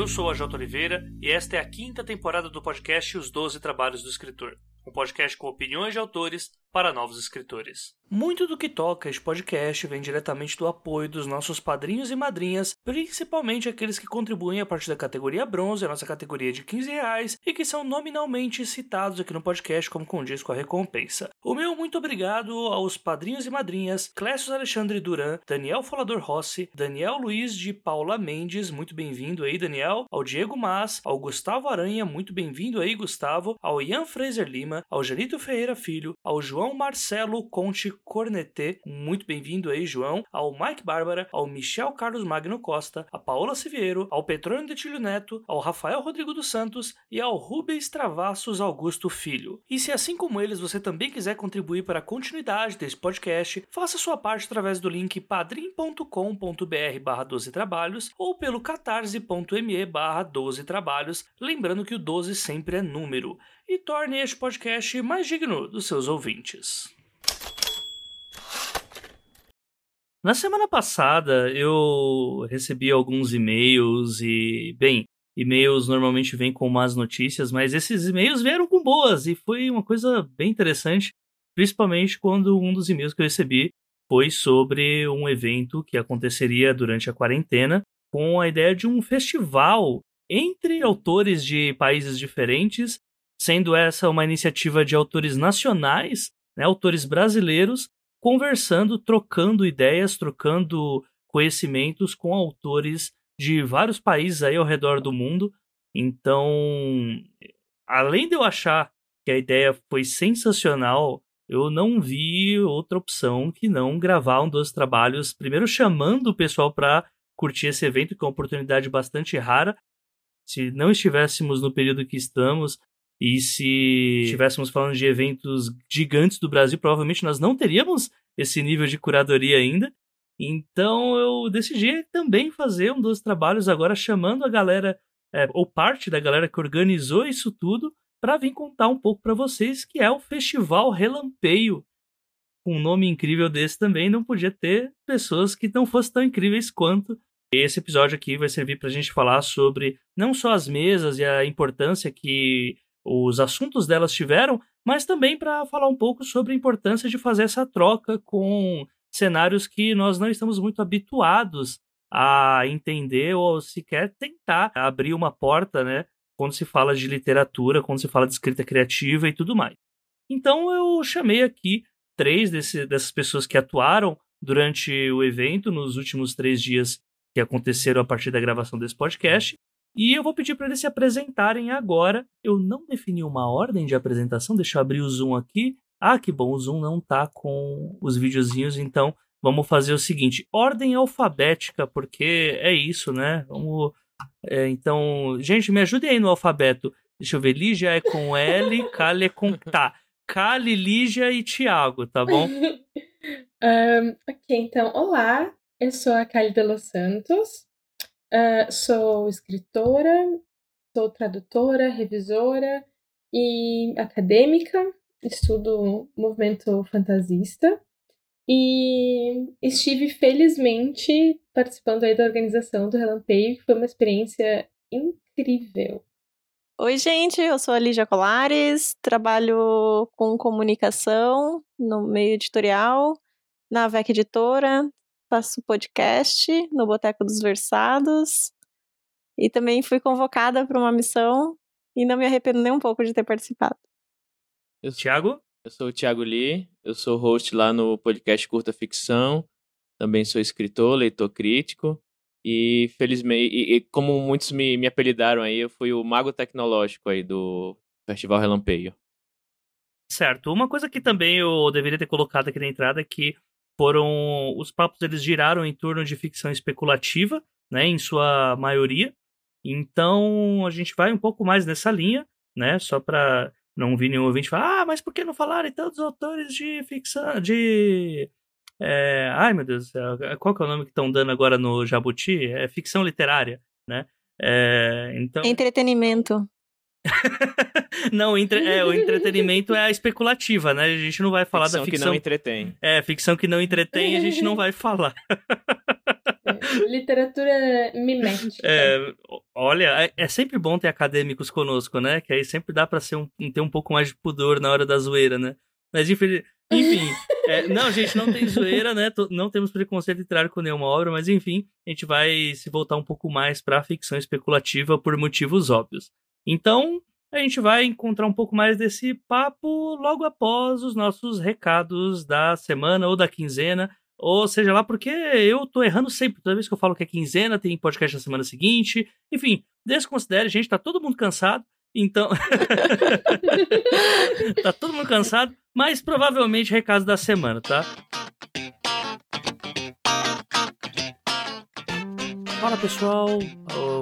Eu sou a Jota Oliveira e esta é a quinta temporada do podcast Os Doze Trabalhos do Escritor, um podcast com opiniões de autores para novos escritores. Muito do que toca este podcast vem diretamente do apoio dos nossos padrinhos e madrinhas, principalmente aqueles que contribuem a partir da categoria bronze, a nossa categoria de 15 reais, e que são nominalmente citados aqui no podcast como condiz com a recompensa. O meu muito obrigado aos padrinhos e madrinhas Clécio Alexandre Duran, Daniel Folador Rossi, Daniel Luiz de Paula Mendes, muito bem-vindo aí, Daniel, ao Diego Mas, ao Gustavo Aranha, muito bem-vindo aí, Gustavo, ao Ian Fraser Lima, ao Janito Ferreira Filho, ao João Marcelo Conte Cornetê, muito bem-vindo aí, João, ao Mike Bárbara, ao Michel Carlos Magno Costa, a Paola Siviero, ao Petrônio Detilho Neto, ao Rafael Rodrigo dos Santos e ao Rubens Travassos Augusto Filho. E se assim como eles você também quiser contribuir para a continuidade desse podcast, faça sua parte através do link padrim.com.br barra 12 trabalhos ou pelo catarse.me barra 12 trabalhos, lembrando que o 12 sempre é número, e torne este podcast mais digno dos seus ouvintes. Na semana passada eu recebi alguns e-mails e, bem, e-mails normalmente vêm com más notícias, mas esses e-mails vieram com boas e foi uma coisa bem interessante, principalmente quando um dos e-mails que eu recebi foi sobre um evento que aconteceria durante a quarentena com a ideia de um festival entre autores de países diferentes, sendo essa uma iniciativa de autores nacionais, né, autores brasileiros, conversando, trocando ideias, trocando conhecimentos com autores de vários países aí ao redor do mundo. Então, além de eu achar que a ideia foi sensacional, eu não vi outra opção que não gravar um dos trabalhos, primeiro chamando o pessoal para curtir esse evento, que é uma oportunidade bastante rara. Se não estivéssemos no período que estamos, e se estivéssemos falando de eventos gigantes do Brasil, provavelmente nós não teríamos esse nível de curadoria ainda. Então eu decidi também fazer um dos trabalhos agora chamando a galera, é, ou parte da galera que organizou isso tudo, para vir contar um pouco para vocês que é o Festival Relampeio. Um nome incrível desse também, não podia ter pessoas que não fossem tão incríveis quanto. Esse episódio aqui vai servir para a gente falar sobre não só as mesas e a importância que os assuntos delas tiveram, mas também para falar um pouco sobre a importância de fazer essa troca com cenários que nós não estamos muito habituados a entender ou sequer tentar abrir uma porta, né? Quando se fala de literatura, quando se fala de escrita criativa e tudo mais. Então eu chamei aqui três desse, dessas pessoas que atuaram durante o evento, nos últimos três dias que aconteceram a partir da gravação desse podcast, e eu vou pedir para eles se apresentarem agora. Eu não defini uma ordem de apresentação, deixa eu abrir o Zoom aqui. Ah, que bom, o Zoom não tá com os videozinhos, então vamos fazer o seguinte: ordem alfabética, porque é isso, né? Vamos. É, então, gente, me ajudem aí no alfabeto. Deixa eu ver, Lígia é com L, Kali é com Tá. Kali, Lígia e Tiago, tá bom? um, ok, então, olá, eu sou a Kali de Los Santos, Uh, sou escritora, sou tradutora, revisora e acadêmica, estudo movimento fantasista e estive felizmente participando aí da organização do Relampeio, que foi uma experiência incrível. Oi, gente, eu sou a Lígia Colares, trabalho com comunicação no meio editorial, na VEC Editora, faço podcast no Boteco dos Versados e também fui convocada para uma missão e não me arrependo nem um pouco de ter participado. Eu, Tiago? Eu sou o Tiago Lee, eu sou host lá no podcast Curta Ficção, também sou escritor, leitor crítico e felizmente, e, e como muitos me, me apelidaram aí, eu fui o mago tecnológico aí do Festival Relampeio. Certo. Uma coisa que também eu deveria ter colocado aqui na entrada é que foram os papos eles giraram em torno de ficção especulativa, né, em sua maioria. Então a gente vai um pouco mais nessa linha, né, só para não vir nenhum ouvinte falar, ah, mas por que não falaram dos autores de ficção, de é... ai meu Deus, qual que é o nome que estão dando agora no Jabuti? É ficção literária, né? É, então... Entretenimento. não, entre, é, o entretenimento é a especulativa, né? A gente não vai falar ficção da ficção que não entretém. É, ficção que não entretém, a gente não vai falar. literatura mimética. É, olha, é, é, sempre bom ter acadêmicos conosco, né? Que aí sempre dá pra ser um, ter um pouco mais de pudor na hora da zoeira, né? Mas enfim, é, não, gente, não tem zoeira, né? Não temos preconceito literário com nenhuma obra, mas enfim, a gente vai se voltar um pouco mais pra ficção especulativa por motivos óbvios. Então, a gente vai encontrar um pouco mais desse papo logo após os nossos recados da semana ou da quinzena, ou seja lá, porque eu tô errando sempre. Toda vez que eu falo que é quinzena, tem podcast na semana seguinte. Enfim, desconsidere, gente, tá todo mundo cansado. Então. tá todo mundo cansado, mas provavelmente recados da semana, tá? Fala pessoal,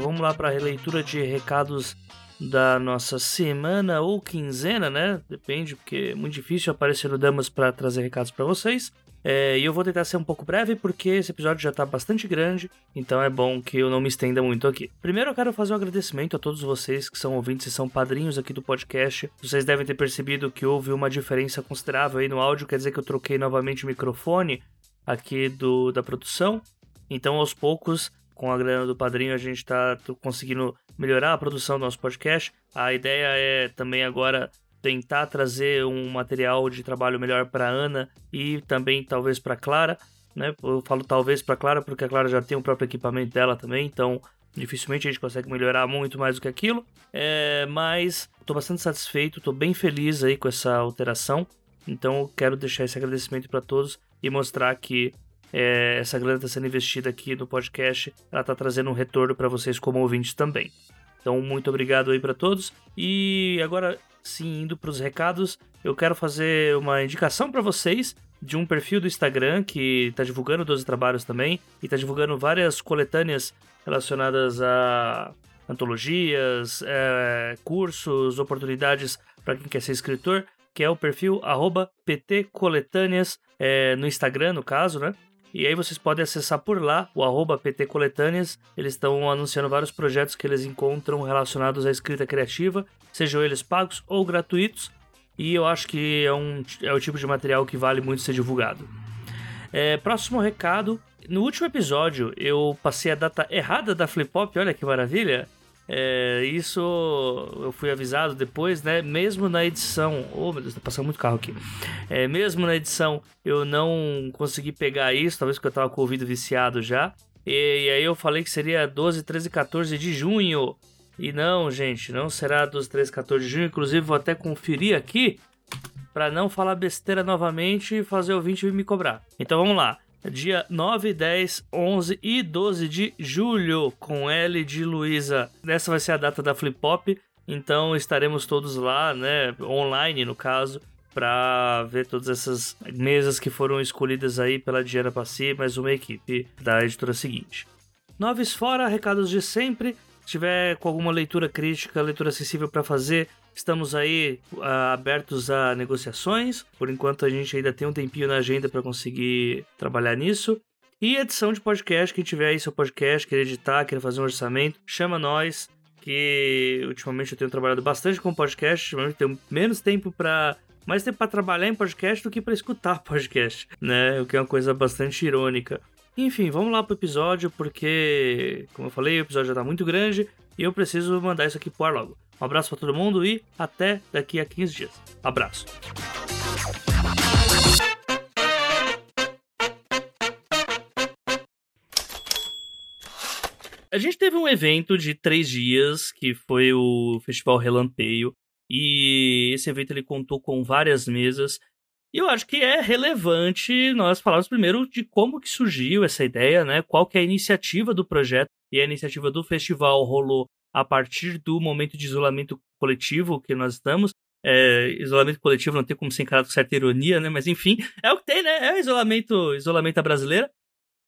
vamos lá para a releitura de recados da nossa semana ou quinzena, né? Depende, porque é muito difícil aparecer no Damas para trazer recados para vocês. É, e eu vou tentar ser um pouco breve porque esse episódio já está bastante grande, então é bom que eu não me estenda muito aqui. Primeiro eu quero fazer um agradecimento a todos vocês que são ouvintes e são padrinhos aqui do podcast. Vocês devem ter percebido que houve uma diferença considerável aí no áudio, quer dizer que eu troquei novamente o microfone aqui do, da produção. Então aos poucos com a grana do padrinho, a gente está conseguindo melhorar a produção do nosso podcast. A ideia é também agora tentar trazer um material de trabalho melhor para Ana e também talvez para Clara. Né? Eu falo talvez para Clara porque a Clara já tem o próprio equipamento dela também, então dificilmente a gente consegue melhorar muito mais do que aquilo. É, mas estou bastante satisfeito, estou bem feliz aí com essa alteração. Então quero deixar esse agradecimento para todos e mostrar que é, essa grana está sendo investida aqui no podcast, ela está trazendo um retorno para vocês como ouvintes também. Então, muito obrigado aí para todos. E agora, sim, indo para os recados, eu quero fazer uma indicação para vocês de um perfil do Instagram que está divulgando 12 trabalhos também e está divulgando várias coletâneas relacionadas a antologias, é, cursos, oportunidades para quem quer ser escritor, que é o perfil @ptcoletâneas é, no Instagram, no caso, né? E aí vocês podem acessar por lá o arroba PT Coletâneas. Eles estão anunciando vários projetos que eles encontram relacionados à escrita criativa, sejam eles pagos ou gratuitos. E eu acho que é, um, é o tipo de material que vale muito ser divulgado. É, próximo recado. No último episódio eu passei a data errada da Flip Pop, olha que maravilha. É, isso eu fui avisado depois, né? Mesmo na edição. Oh, meu Deus, tá passando muito carro aqui. É, mesmo na edição eu não consegui pegar isso, talvez porque eu tava com o ouvido viciado já. E, e aí eu falei que seria 12, 13 14 de junho. E não, gente, não será 12, 13, 14 de junho. Inclusive, vou até conferir aqui para não falar besteira novamente e fazer o 20 me cobrar. Então vamos lá dia 9, 10, 11 e 12 de julho, com L de Luísa. Essa vai ser a data da Flip Pop, então estaremos todos lá, né, online no caso, para ver todas essas mesas que foram escolhidas aí pela Diana Passi, mais uma equipe da editora seguinte. Noves fora, recados de sempre. Se tiver com alguma leitura crítica, leitura acessível para fazer, Estamos aí uh, abertos a negociações. Por enquanto a gente ainda tem um tempinho na agenda para conseguir trabalhar nisso. E edição de podcast, quem tiver aí seu podcast, quer editar, quer fazer um orçamento, chama nós. Que ultimamente eu tenho trabalhado bastante com podcast, ultimamente tenho menos tempo para mais tempo para trabalhar em podcast do que para escutar podcast, né? O que é uma coisa bastante irônica. Enfim, vamos lá pro episódio, porque, como eu falei, o episódio já tá muito grande e eu preciso mandar isso aqui pro ar logo. Um abraço para todo mundo e até daqui a 15 dias. Abraço. A gente teve um evento de três dias que foi o Festival Relanteio e esse evento ele contou com várias mesas e eu acho que é relevante nós falarmos primeiro de como que surgiu essa ideia, né? Qual que é a iniciativa do projeto e a iniciativa do festival rolou a partir do momento de isolamento coletivo que nós estamos. É, isolamento coletivo não tem como ser encarado com certa ironia, né? Mas enfim, é o que tem, né? É isolamento, isolamento brasileira.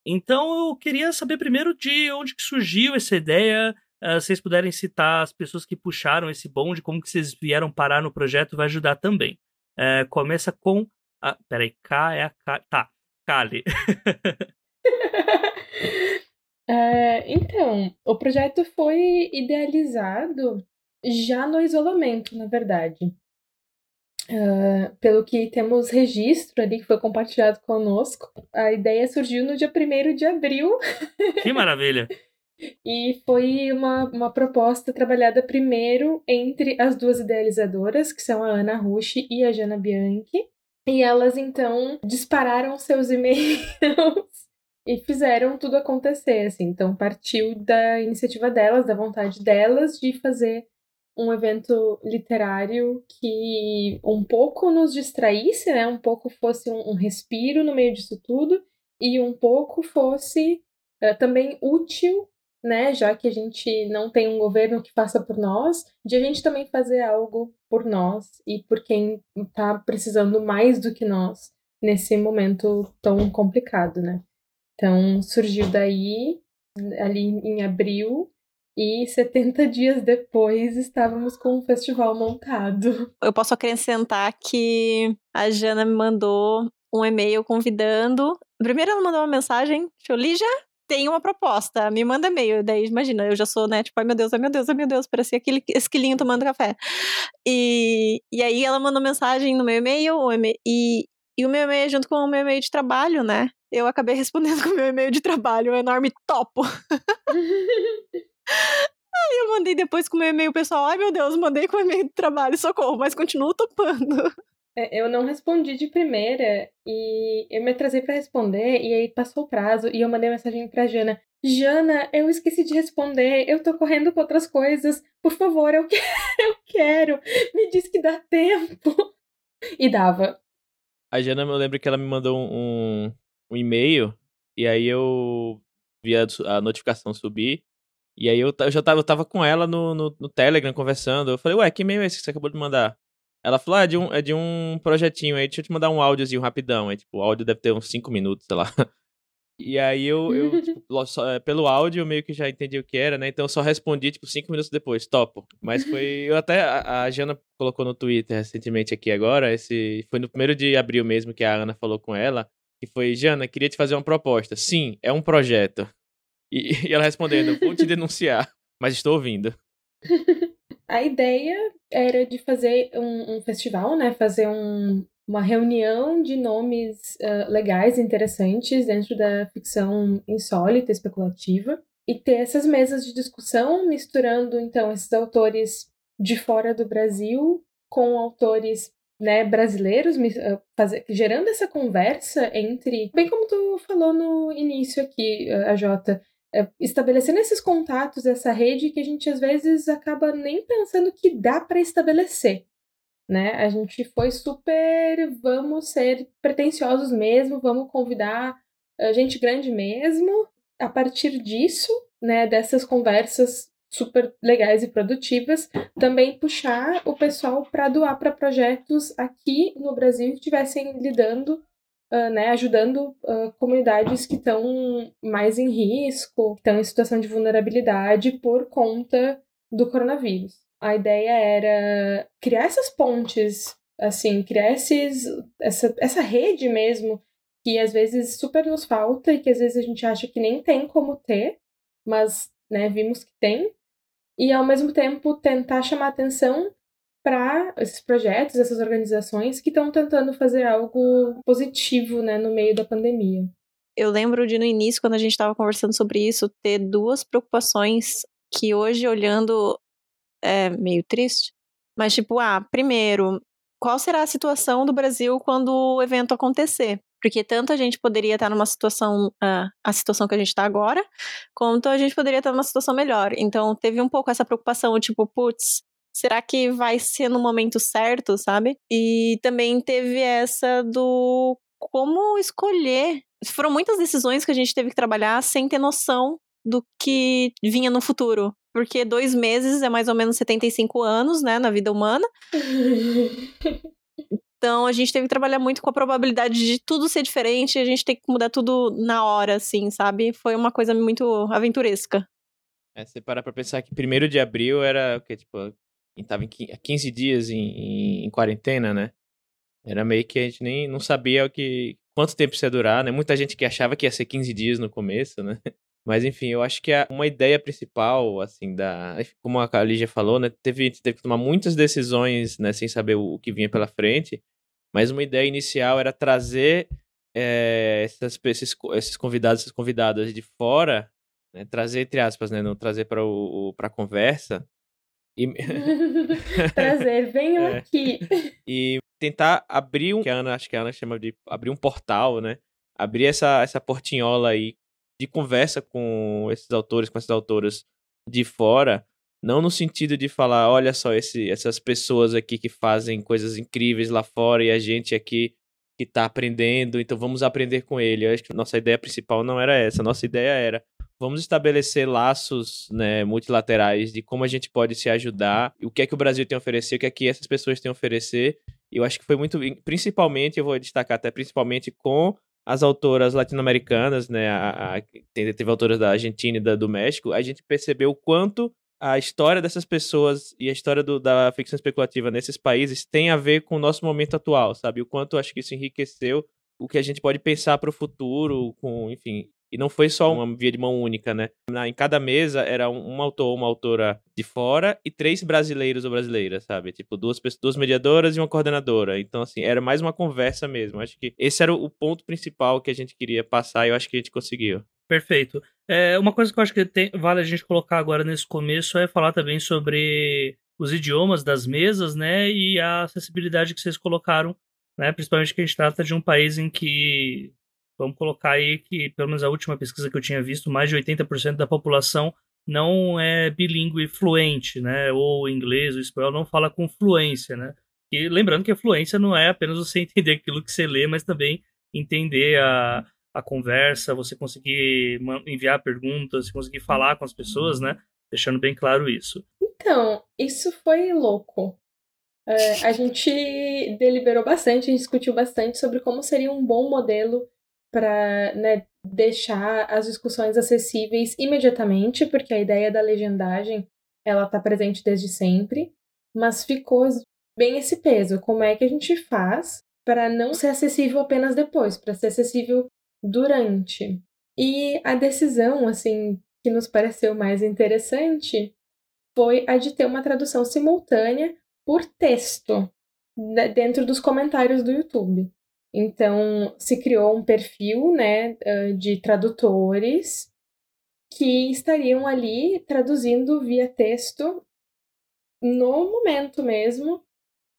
Então eu queria saber primeiro de onde que surgiu essa ideia. Uh, vocês puderem citar as pessoas que puxaram esse bonde, como que vocês vieram parar no projeto, vai ajudar também. Uh, começa com. A... Peraí, K é a K. Tá, Kali. É, então, o projeto foi idealizado já no isolamento, na verdade. Uh, pelo que temos registro ali, que foi compartilhado conosco, a ideia surgiu no dia 1 de abril. Que maravilha! e foi uma, uma proposta trabalhada primeiro entre as duas idealizadoras, que são a Ana Rushi e a Jana Bianchi. E elas então dispararam seus e-mails e fizeram tudo acontecer, assim. Então partiu da iniciativa delas, da vontade delas de fazer um evento literário que um pouco nos distraísse, né? Um pouco fosse um, um respiro no meio disso tudo e um pouco fosse uh, também útil, né? Já que a gente não tem um governo que faça por nós, de a gente também fazer algo por nós e por quem está precisando mais do que nós nesse momento tão complicado, né? Então surgiu daí ali em abril e 70 dias depois estávamos com o festival montado. Eu posso acrescentar que a Jana me mandou um e-mail convidando. Primeiro ela mandou uma mensagem, falou, Lígia, tem uma proposta, me manda e-mail. Daí, imagina, eu já sou, né, tipo, ai meu Deus, ai meu Deus, ai meu Deus, parecia aquele esquilinho tomando café. E, e aí ela mandou mensagem no meu e-mail, e, e o meu e-mail é junto com o meu e-mail de trabalho, né? Eu acabei respondendo com o meu e-mail de trabalho, um enorme topo. Aí eu mandei depois com o meu e-mail pessoal. Ai meu Deus, mandei com o e-mail do trabalho, socorro, mas continuo topando. É, eu não respondi de primeira e eu me atrasei para responder e aí passou o prazo e eu mandei mensagem pra Jana. Jana, eu esqueci de responder, eu tô correndo com outras coisas. Por favor, eu quero, eu quero. Me diz que dá tempo. E dava. A Jana, eu lembro que ela me mandou um, um e-mail e aí eu vi a, a notificação subir e aí eu, eu já tava, eu tava com ela no, no, no, Telegram conversando. Eu falei, ué, que e-mail é esse que você acabou de mandar? Ela falou, ah, é de um, é de um projetinho aí, deixa eu te mandar um áudiozinho rapidão. Aí, tipo, o áudio deve ter uns 5 minutos, sei lá. E aí eu, eu tipo, só, é, pelo áudio, eu meio que já entendi o que era, né? Então eu só respondi, tipo, 5 minutos depois, topo. Mas foi. Eu até. A, a Jana colocou no Twitter recentemente aqui agora. Esse. Foi no primeiro de abril mesmo que a Ana falou com ela. Que foi, Jana, queria te fazer uma proposta. Sim, é um projeto. E, e ela respondendo: Vou te denunciar, mas estou ouvindo. A ideia era de fazer um, um festival, né? Fazer um, uma reunião de nomes uh, legais, interessantes dentro da ficção insólita, especulativa, e ter essas mesas de discussão misturando então esses autores de fora do Brasil com autores né, brasileiros, fazer, gerando essa conversa entre, bem como tu falou no início aqui, a Jota, é, estabelecendo esses contatos, essa rede que a gente às vezes acaba nem pensando que dá para estabelecer. Né? A gente foi super, vamos ser pretensiosos mesmo, vamos convidar a gente grande mesmo. A partir disso, né, dessas conversas super legais e produtivas, também puxar o pessoal para doar para projetos aqui no Brasil que estivessem lidando Uh, né, ajudando uh, comunidades que estão mais em risco, que estão em situação de vulnerabilidade por conta do coronavírus. A ideia era criar essas pontes, assim, criar esses, essa, essa rede mesmo, que às vezes super nos falta e que às vezes a gente acha que nem tem como ter, mas né, vimos que tem, e ao mesmo tempo tentar chamar atenção para esses projetos, essas organizações que estão tentando fazer algo positivo né, no meio da pandemia. Eu lembro de no início, quando a gente estava conversando sobre isso, ter duas preocupações que hoje, olhando, é meio triste. Mas, tipo, ah, primeiro, qual será a situação do Brasil quando o evento acontecer? Porque tanto a gente poderia estar numa situação, uh, a situação que a gente está agora, quanto a gente poderia estar numa situação melhor. Então, teve um pouco essa preocupação, tipo, putz, será que vai ser no momento certo, sabe? E também teve essa do como escolher. Foram muitas decisões que a gente teve que trabalhar sem ter noção do que vinha no futuro. Porque dois meses é mais ou menos 75 anos, né, na vida humana. Então a gente teve que trabalhar muito com a probabilidade de tudo ser diferente e a gente ter que mudar tudo na hora, assim, sabe? Foi uma coisa muito aventuresca. É, você parar pra pensar que primeiro de abril era o quê? Tipo, tava em 15 dias em, em, em, quarentena, né? Era meio que a gente nem não sabia o que quanto tempo isso ia durar, né? Muita gente que achava que ia ser 15 dias no começo, né? Mas enfim, eu acho que uma ideia principal, assim, da. Como a Lígia falou, né? Teve, teve que tomar muitas decisões, né? Sem saber o, o que vinha pela frente. Mas uma ideia inicial era trazer é, essas, esses, esses convidados, essas convidadas de fora, né? trazer, entre aspas, né? Não trazer para a conversa. E... trazer, venham é, aqui. E tentar abrir um. Que a Ana, acho que a Ana chama de abrir um portal, né? Abrir essa, essa portinhola aí de conversa com esses autores, com essas autoras de fora, não no sentido de falar, olha só, esse, essas pessoas aqui que fazem coisas incríveis lá fora e a gente aqui que está aprendendo, então vamos aprender com ele. Eu acho que nossa ideia principal não era essa. Nossa ideia era vamos estabelecer laços né, multilaterais de como a gente pode se ajudar, o que é que o Brasil tem a oferecer, o que é que essas pessoas têm a oferecer. Eu acho que foi muito, principalmente, eu vou destacar até principalmente com as autoras latino-americanas, né, a, a, teve autoras da Argentina e da, do México, a gente percebeu o quanto a história dessas pessoas e a história do, da ficção especulativa nesses países tem a ver com o nosso momento atual, sabe? O quanto acho que isso enriqueceu o que a gente pode pensar para o futuro, com, enfim, e não foi só uma via de mão única, né? Na, em cada mesa era um, um autor ou uma autora de fora e três brasileiros ou brasileiras, sabe? Tipo, duas, duas mediadoras e uma coordenadora. Então, assim, era mais uma conversa mesmo. Acho que esse era o, o ponto principal que a gente queria passar e eu acho que a gente conseguiu. Perfeito. É, uma coisa que eu acho que tem, vale a gente colocar agora nesse começo é falar também sobre os idiomas das mesas, né? E a acessibilidade que vocês colocaram, né? Principalmente que a gente trata de um país em que Vamos colocar aí que, pelo menos a última pesquisa que eu tinha visto, mais de 80% da população não é bilíngue fluente, né? Ou inglês ou espanhol não fala com fluência, né? E lembrando que a fluência não é apenas você entender aquilo que você lê, mas também entender a, a conversa, você conseguir enviar perguntas, conseguir falar com as pessoas, né? Deixando bem claro isso. Então, isso foi louco. É, a gente deliberou bastante, discutiu bastante sobre como seria um bom modelo para né, deixar as discussões acessíveis imediatamente, porque a ideia da legendagem ela está presente desde sempre, mas ficou bem esse peso. Como é que a gente faz para não ser acessível apenas depois, para ser acessível durante? E a decisão, assim, que nos pareceu mais interessante foi a de ter uma tradução simultânea por texto né, dentro dos comentários do YouTube. Então, se criou um perfil né, de tradutores que estariam ali traduzindo via texto no momento mesmo,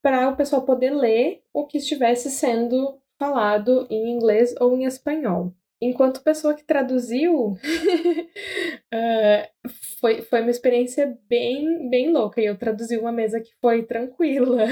para o pessoal poder ler o que estivesse sendo falado em inglês ou em espanhol. Enquanto pessoa que traduziu, uh, foi, foi uma experiência bem, bem louca. E eu traduzi uma mesa que foi tranquila.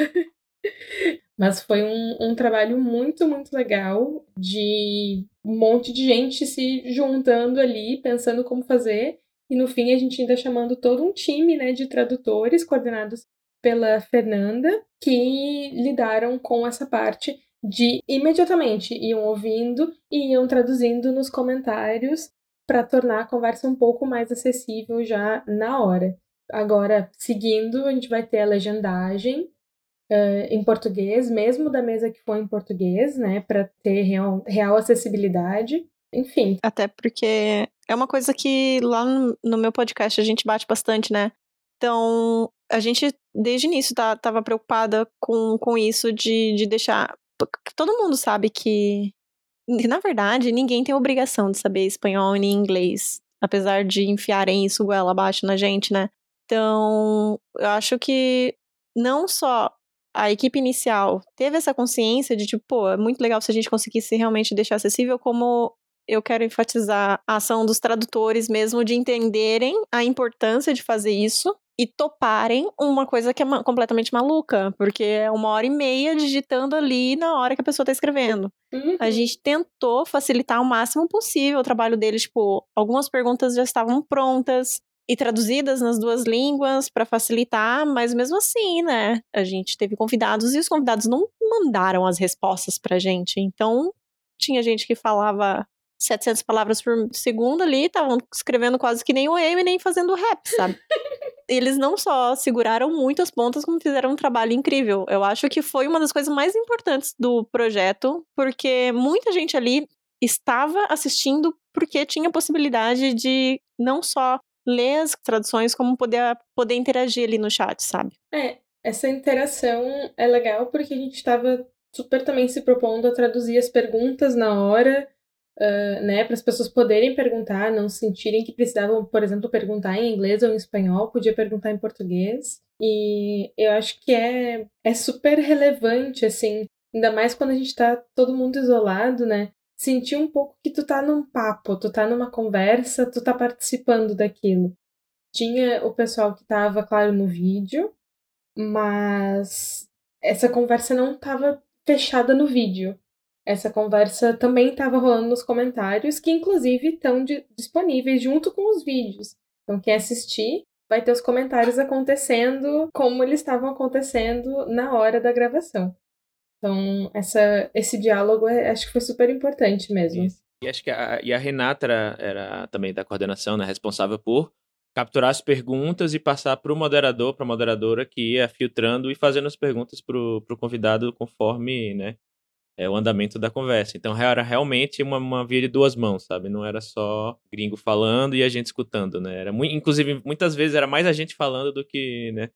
Mas foi um, um trabalho muito, muito legal de um monte de gente se juntando ali, pensando como fazer. E no fim a gente ainda chamando todo um time né, de tradutores coordenados pela Fernanda, que lidaram com essa parte de imediatamente iam ouvindo e iam traduzindo nos comentários para tornar a conversa um pouco mais acessível já na hora. Agora, seguindo, a gente vai ter a legendagem, uh, em português, mesmo da mesa que for em português, né, para ter real, real acessibilidade. Enfim. Até porque é uma coisa que lá no, no meu podcast a gente bate bastante, né? Então, a gente, desde o início, tá, tava preocupada com, com isso de, de deixar. Todo mundo sabe que, na verdade, ninguém tem obrigação de saber espanhol nem inglês. Apesar de enfiarem isso goela abaixo na gente, né? Então, eu acho que não só a equipe inicial teve essa consciência de, tipo, pô, é muito legal se a gente conseguisse realmente deixar acessível, como eu quero enfatizar a ação dos tradutores mesmo de entenderem a importância de fazer isso e toparem uma coisa que é completamente maluca, porque é uma hora e meia digitando ali na hora que a pessoa tá escrevendo. Uhum. A gente tentou facilitar o máximo possível o trabalho deles, tipo, algumas perguntas já estavam prontas, e traduzidas nas duas línguas para facilitar, mas mesmo assim, né? A gente teve convidados e os convidados não mandaram as respostas pra gente. Então, tinha gente que falava 700 palavras por segundo ali, estavam escrevendo quase que nem o nem fazendo rap, sabe? Eles não só seguraram muito as pontas, como fizeram um trabalho incrível. Eu acho que foi uma das coisas mais importantes do projeto, porque muita gente ali estava assistindo porque tinha possibilidade de não só ler as traduções, como poder, poder interagir ali no chat, sabe? É, essa interação é legal porque a gente estava super também se propondo a traduzir as perguntas na hora, uh, né, para as pessoas poderem perguntar, não sentirem que precisavam, por exemplo, perguntar em inglês ou em espanhol, podia perguntar em português. E eu acho que é, é super relevante, assim, ainda mais quando a gente tá todo mundo isolado, né? Sentir um pouco que tu tá num papo, tu tá numa conversa, tu tá participando daquilo. Tinha o pessoal que tava, claro, no vídeo, mas essa conversa não tava fechada no vídeo. Essa conversa também estava rolando nos comentários, que inclusive estão disponíveis junto com os vídeos. Então, quem assistir vai ter os comentários acontecendo como eles estavam acontecendo na hora da gravação. Então, essa, esse diálogo é, acho que foi super importante mesmo. Isso. E acho que a, e a Renata era, era também da coordenação, né, responsável por capturar as perguntas e passar para o moderador, para a moderadora que ia filtrando e fazendo as perguntas para o convidado conforme né, é, o andamento da conversa. Então era realmente uma, uma via de duas mãos, sabe? Não era só gringo falando e a gente escutando, né? Era muito, inclusive, muitas vezes era mais a gente falando do que, né?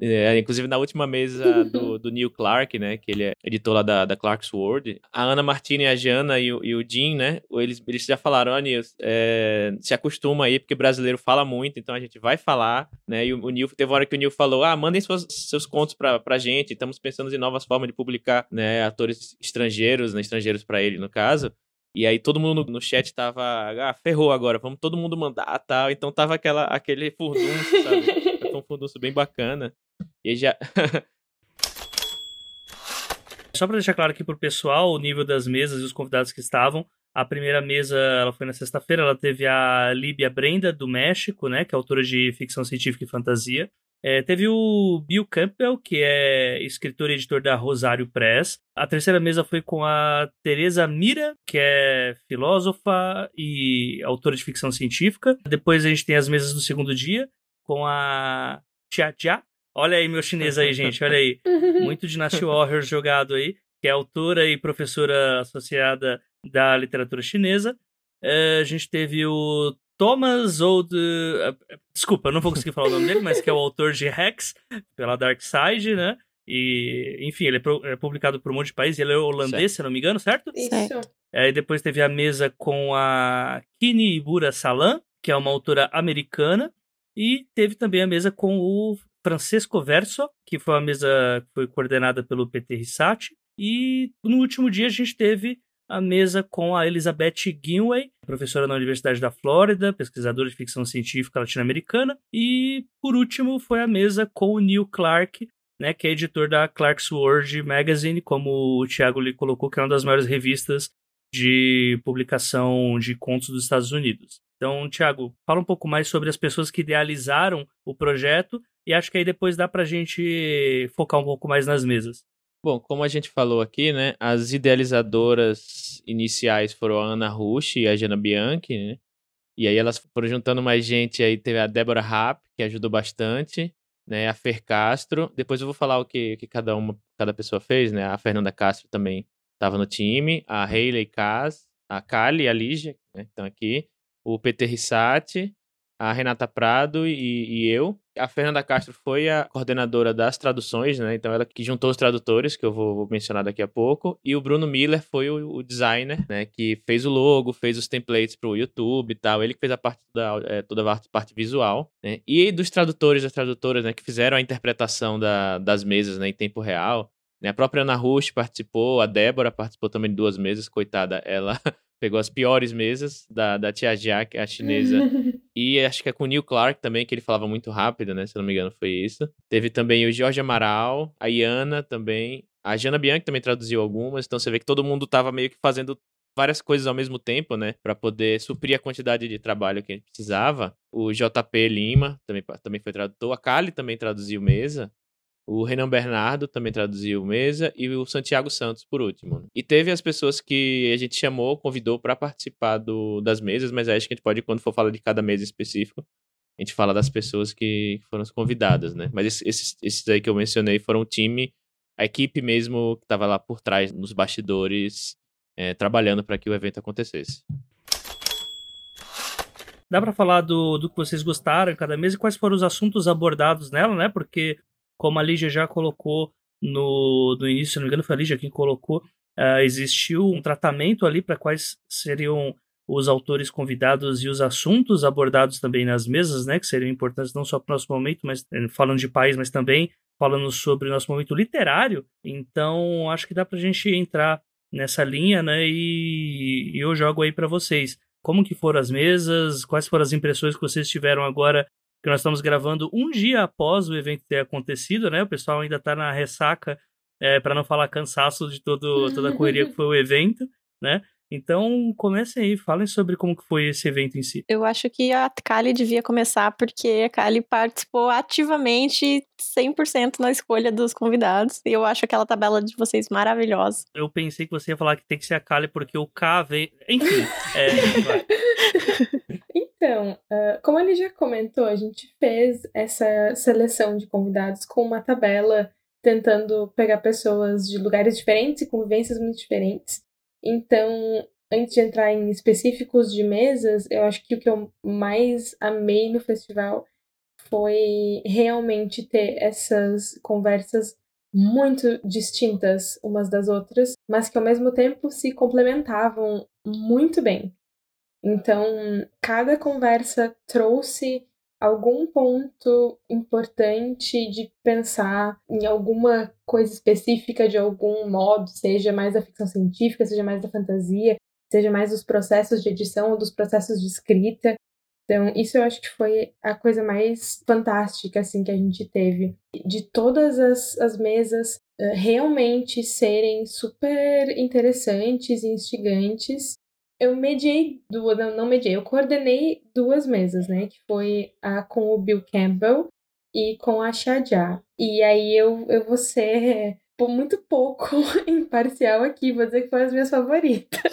É, inclusive na última mesa do, do Neil Clark, né, que ele é editor lá da, da Clark's World, a Ana Martini, a Jana e o, e o Jim, né, eles, eles já falaram, ó, Neil, é, se acostuma aí, porque brasileiro fala muito, então a gente vai falar, né, e o, o Neil, teve uma hora que o Neil falou, ah, mandem seus, seus contos pra, pra gente, estamos pensando em novas formas de publicar, né, atores estrangeiros, né, estrangeiros para ele, no caso, e aí todo mundo no chat tava, ah, ferrou agora, vamos todo mundo mandar, tal, então tava aquela, aquele furdunço, sabe, um furdunço bem bacana. E já. Só para deixar claro aqui pro pessoal o nível das mesas e os convidados que estavam. A primeira mesa, ela foi na sexta-feira, ela teve a Líbia Brenda, do México, né, que é autora de ficção científica e fantasia. É, teve o Bill Campbell, que é escritor e editor da Rosário Press. A terceira mesa foi com a Teresa Mira, que é filósofa e autora de ficção científica. Depois a gente tem as mesas do segundo dia, com a Tia Jia, Olha aí meu chinês aí, gente, olha aí. Muito Dynasty Warriors jogado aí, que é autora e professora associada da literatura chinesa. É, a gente teve o Thomas Old... Eh, desculpa, não vou conseguir falar o nome dele, mas que é o autor de Rex, pela Dark Side, né? E, enfim, ele é, é publicado por um monte de países, ele é holandês, certo. se não me engano, certo? Isso. É, depois teve a mesa com a Kini Ibura Salam, que é uma autora americana, e teve também a mesa com o Francesco Verso, que foi uma mesa que foi coordenada pelo PT Rissati. E no último dia a gente teve a mesa com a Elizabeth Ginway, professora na Universidade da Flórida, pesquisadora de ficção científica latino-americana. E, por último, foi a mesa com o Neil Clark, né, que é editor da Clark's World Magazine, como o Thiago lhe colocou, que é uma das maiores revistas de publicação de contos dos Estados Unidos. Então, Thiago, fala um pouco mais sobre as pessoas que idealizaram o projeto e acho que aí depois dá pra gente focar um pouco mais nas mesas. Bom, como a gente falou aqui, né, as idealizadoras iniciais foram a Ana Rush e a Jana Bianchi, né? E aí elas foram juntando mais gente, aí teve a Débora Rapp, que ajudou bastante, né, a Fer Castro. Depois eu vou falar o que, que cada uma, cada pessoa fez, né? A Fernanda Castro também estava no time, a Hayley Kaz, a Kali, a Lígia, né, estão aqui, o Peter Rissati, a Renata Prado e, e, eu. A Fernanda Castro foi a coordenadora das traduções, né? Então ela que juntou os tradutores, que eu vou, vou mencionar daqui a pouco. E o Bruno Miller foi o, o, designer, né? Que fez o logo, fez os templates para o YouTube e tal. Ele que fez a parte da, é, toda a parte visual, né? E dos tradutores, das tradutoras, né? Que fizeram a interpretação da, das mesas, né? Em tempo real. Né? A própria Ana Rush participou, a Débora participou também de duas mesas, coitada. Ela pegou as piores mesas da, da Tia Jack, a chinesa. e acho que é com o Neil Clark também, que ele falava muito rápido, né? Se eu não me engano, foi isso. Teve também o Jorge Amaral, a Iana também. A Jana Bianchi também traduziu algumas, então você vê que todo mundo tava meio que fazendo várias coisas ao mesmo tempo, né? Para poder suprir a quantidade de trabalho que a gente precisava. O JP Lima também, também foi tradutor. A Kali também traduziu mesa. O Renan Bernardo também traduziu mesa e o Santiago Santos por último. E teve as pessoas que a gente chamou, convidou para participar do, das mesas, mas acho que a gente pode, quando for falar de cada mesa específico, a gente fala das pessoas que foram convidadas, né? Mas esses, esses aí que eu mencionei foram o time, a equipe mesmo que estava lá por trás, nos bastidores, é, trabalhando para que o evento acontecesse. dá para falar do, do que vocês gostaram em cada mesa e quais foram os assuntos abordados nela, né? Porque, como a Lígia já colocou no, no início, se não me engano, foi a Lígia quem colocou, uh, existiu um tratamento ali para quais seriam os autores convidados e os assuntos abordados também nas mesas, né? Que seriam importantes não só para o nosso momento, mas eh, falando de país, mas também falando sobre o nosso momento literário. Então, acho que dá para a gente entrar nessa linha, né? E, e eu jogo aí para vocês como que foram as mesas, quais foram as impressões que vocês tiveram agora que nós estamos gravando um dia após o evento ter acontecido, né? O pessoal ainda está na ressaca, é, para não falar cansaço de todo, toda a correria que foi o evento, né? Então, comecem aí, falem sobre como que foi esse evento em si. Eu acho que a Kali devia começar, porque a Kali participou ativamente 100% na escolha dos convidados. E eu acho aquela tabela de vocês maravilhosa. Eu pensei que você ia falar que tem que ser a Kali, porque o K vem... Enfim, é, Então, uh, como ele já comentou, a gente fez essa seleção de convidados com uma tabela tentando pegar pessoas de lugares diferentes e convivências muito diferentes. Então, antes de entrar em específicos de mesas, eu acho que o que eu mais amei no festival foi realmente ter essas conversas muito distintas umas das outras, mas que ao mesmo tempo se complementavam muito bem. Então, cada conversa trouxe algum ponto importante de pensar em alguma coisa específica de algum modo, seja mais da ficção científica, seja mais da fantasia, seja mais dos processos de edição ou dos processos de escrita. Então, isso eu acho que foi a coisa mais fantástica assim que a gente teve. De todas as, as mesas uh, realmente serem super interessantes e instigantes eu mediei duas, não, não mediei, eu coordenei duas mesas, né? Que foi a com o Bill Campbell e com a Shadia. E aí eu, eu vou ser por muito pouco imparcial aqui, vou dizer que foram as minhas favoritas.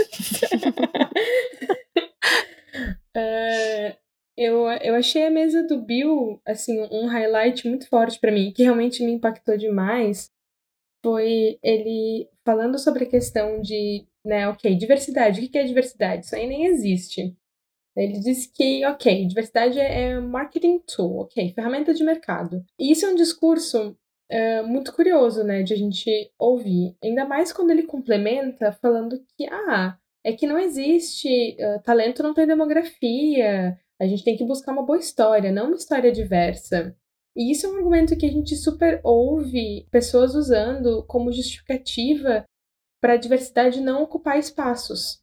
uh, eu, eu achei a mesa do Bill, assim, um highlight muito forte para mim, que realmente me impactou demais. Foi ele falando sobre a questão de né? Ok, diversidade. O que é diversidade? Isso aí nem existe. Ele disse que, ok, diversidade é marketing tool, ok, ferramenta de mercado. E isso é um discurso é, muito curioso, né, de a gente ouvir. Ainda mais quando ele complementa falando que, ah, é que não existe, uh, talento não tem demografia, a gente tem que buscar uma boa história, não uma história diversa. E isso é um argumento que a gente super ouve pessoas usando como justificativa para a diversidade não ocupar espaços.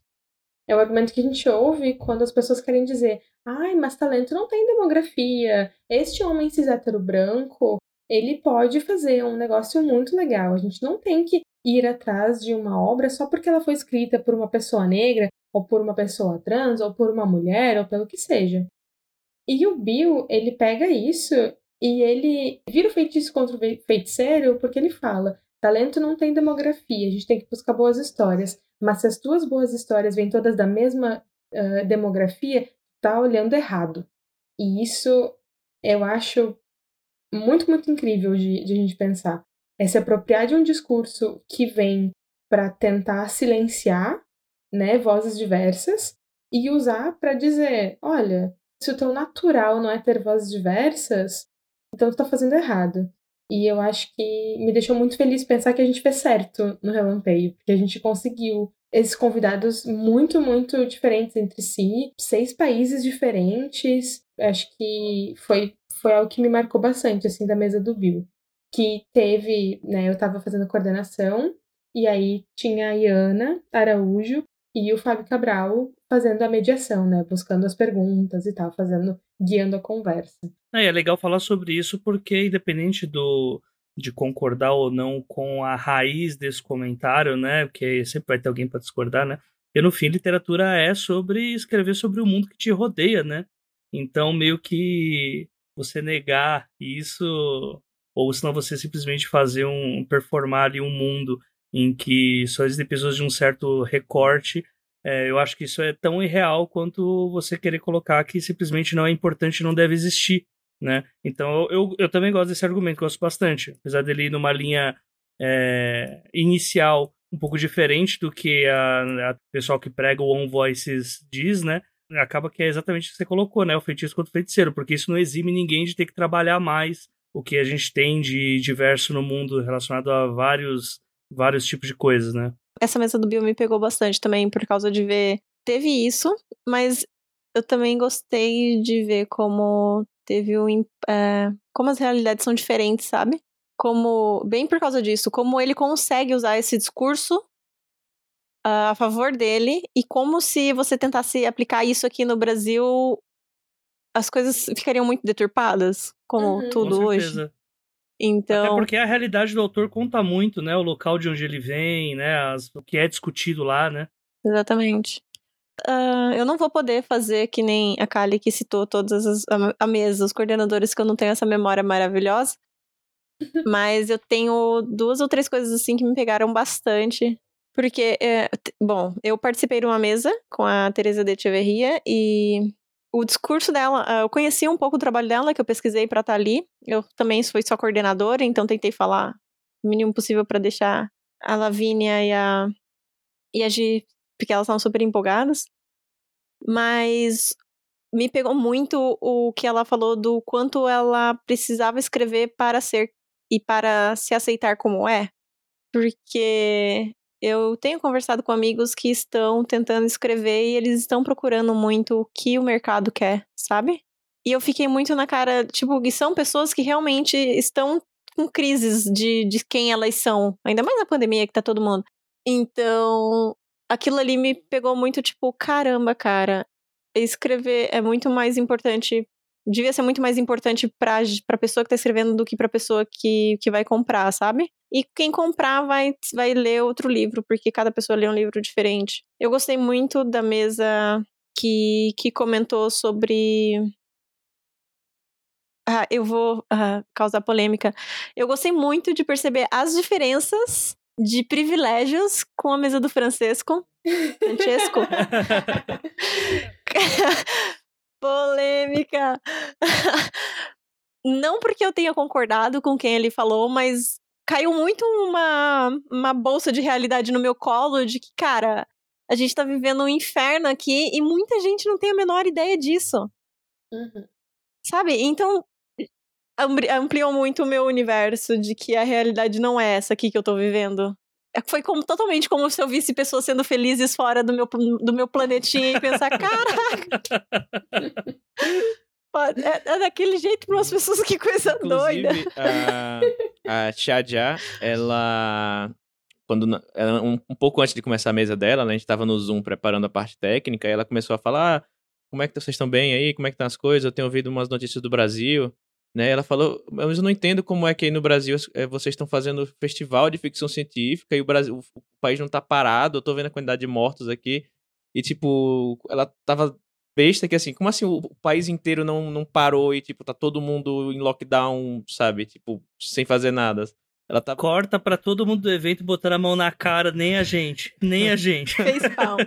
É o argumento que a gente ouve quando as pessoas querem dizer: ai, mas talento não tem demografia. Este homem cis hétero branco, ele pode fazer um negócio muito legal. A gente não tem que ir atrás de uma obra só porque ela foi escrita por uma pessoa negra, ou por uma pessoa trans, ou por uma mulher, ou pelo que seja. E o Bill, ele pega isso e ele vira o feitiço contra o feiticeiro porque ele fala: Talento não tem demografia, a gente tem que buscar boas histórias. Mas se as tuas boas histórias vêm todas da mesma uh, demografia, tá olhando errado. E isso eu acho muito, muito incrível de, de a gente pensar. É se apropriar de um discurso que vem para tentar silenciar né, vozes diversas e usar para dizer: olha, se o teu natural não é ter vozes diversas, então tu tá fazendo errado. E eu acho que me deixou muito feliz pensar que a gente fez certo no Relampeio, porque a gente conseguiu esses convidados muito, muito diferentes entre si, seis países diferentes. Acho que foi, foi algo que me marcou bastante, assim, da mesa do Bill. Que teve, né, eu estava fazendo coordenação, e aí tinha a Iana Araújo e o Fábio Cabral fazendo a mediação, né? Buscando as perguntas e tal, fazendo, guiando a conversa. É, é legal falar sobre isso porque, independente do de concordar ou não com a raiz desse comentário, né? Porque sempre vai ter alguém para discordar, né? E no fim, literatura é sobre escrever sobre o mundo que te rodeia, né? Então, meio que você negar isso, ou senão você simplesmente fazer um performar ali um mundo em que só existem pessoas de um certo recorte é, eu acho que isso é tão irreal quanto você querer colocar que simplesmente não é importante não deve existir, né? Então eu, eu, eu também gosto desse argumento, gosto bastante. Apesar dele ir numa linha é, inicial um pouco diferente do que a, a pessoal que prega o On Voices diz, né? acaba que é exatamente o que você colocou, né? O feitiço contra o feiticeiro, porque isso não exime ninguém de ter que trabalhar mais o que a gente tem de diverso no mundo relacionado a vários, vários tipos de coisas, né? Essa mesa do Bill me pegou bastante também por causa de ver. Teve isso, mas eu também gostei de ver como teve um. É, como as realidades são diferentes, sabe? Como. Bem por causa disso, como ele consegue usar esse discurso uh, a favor dele e como se você tentasse aplicar isso aqui no Brasil, as coisas ficariam muito deturpadas, como Uhum. tudo Com hoje. Então. Até porque a realidade do autor conta muito, né? O local de onde ele vem, né? As- o que é discutido lá, né? Exatamente. Ah, eu não vou poder fazer que nem a Kali que citou todas as a, a mesa, os coordenadores, que eu não tenho essa memória maravilhosa. Mas eu tenho duas ou três coisas assim que me pegaram bastante. Porque, é, bom, eu participei de uma mesa com a Teresa de Echeverria e o discurso dela, ah, eu conheci um pouco o trabalho dela, que eu pesquisei pra estar ali. Eu também fui só coordenadora, então tentei falar o mínimo possível pra deixar a Lavínia e a, e a Gi porque elas estavam super empolgadas. Mas me pegou muito o que ela falou do quanto ela precisava escrever para ser e para se aceitar como é. Porque eu tenho conversado com amigos que estão tentando escrever e eles estão procurando muito o que o mercado quer, sabe? E eu fiquei muito na cara, tipo, que são pessoas que realmente estão com crises de, de quem elas são. Ainda mais na pandemia que tá todo mundo. Então, aquilo ali me pegou muito, tipo, caramba, cara. Escrever é muito mais importante. Devia ser muito mais importante pra, pra pessoa que tá escrevendo do que pra pessoa que, que vai comprar, sabe? E quem comprar vai, vai ler outro livro, porque cada pessoa lê um livro diferente. Eu gostei muito da mesa que, que comentou sobre. Ah, eu vou ah, causar polêmica. Eu gostei muito de perceber as diferenças de privilégios com a mesa do Francesco. Francesco. Polêmica. Não porque eu tenha concordado com quem ele falou, mas caiu muito uma, uma bolsa de realidade no meu colo de que, cara, a gente tá vivendo um inferno aqui e muita gente não tem a menor ideia disso. Uhum. Sabe? Então, ampli- ampliou muito o meu universo de que a realidade não é essa aqui que eu tô vivendo. É, Foi como, totalmente como se eu visse pessoas sendo felizes fora do meu, do meu planetinha e pensar, caraca, é, é daquele jeito para umas pessoas, que coisa doida. Inclusive, a, a Xia, ela. Quando, um, um pouco antes de começar a mesa dela, né, a gente tava no Zoom preparando a parte técnica, e ela começou a falar: ah, como é que vocês estão bem aí? Como é que estão as coisas? Eu tenho ouvido umas notícias do Brasil. Né, ela falou, mas eu não entendo como é que aí no Brasil eh, vocês estão fazendo festival de ficção científica e o Brasil, o, o país não tá parado, eu tô vendo a quantidade de mortos aqui. E, tipo, ela tava besta que assim, como assim o, o país inteiro não, não parou e, tipo, tá todo mundo em lockdown, sabe? Tipo, sem fazer nada. Ela tá. Corta pra todo mundo do evento botando a mão na cara, nem a gente. Nem a gente. Facepalm.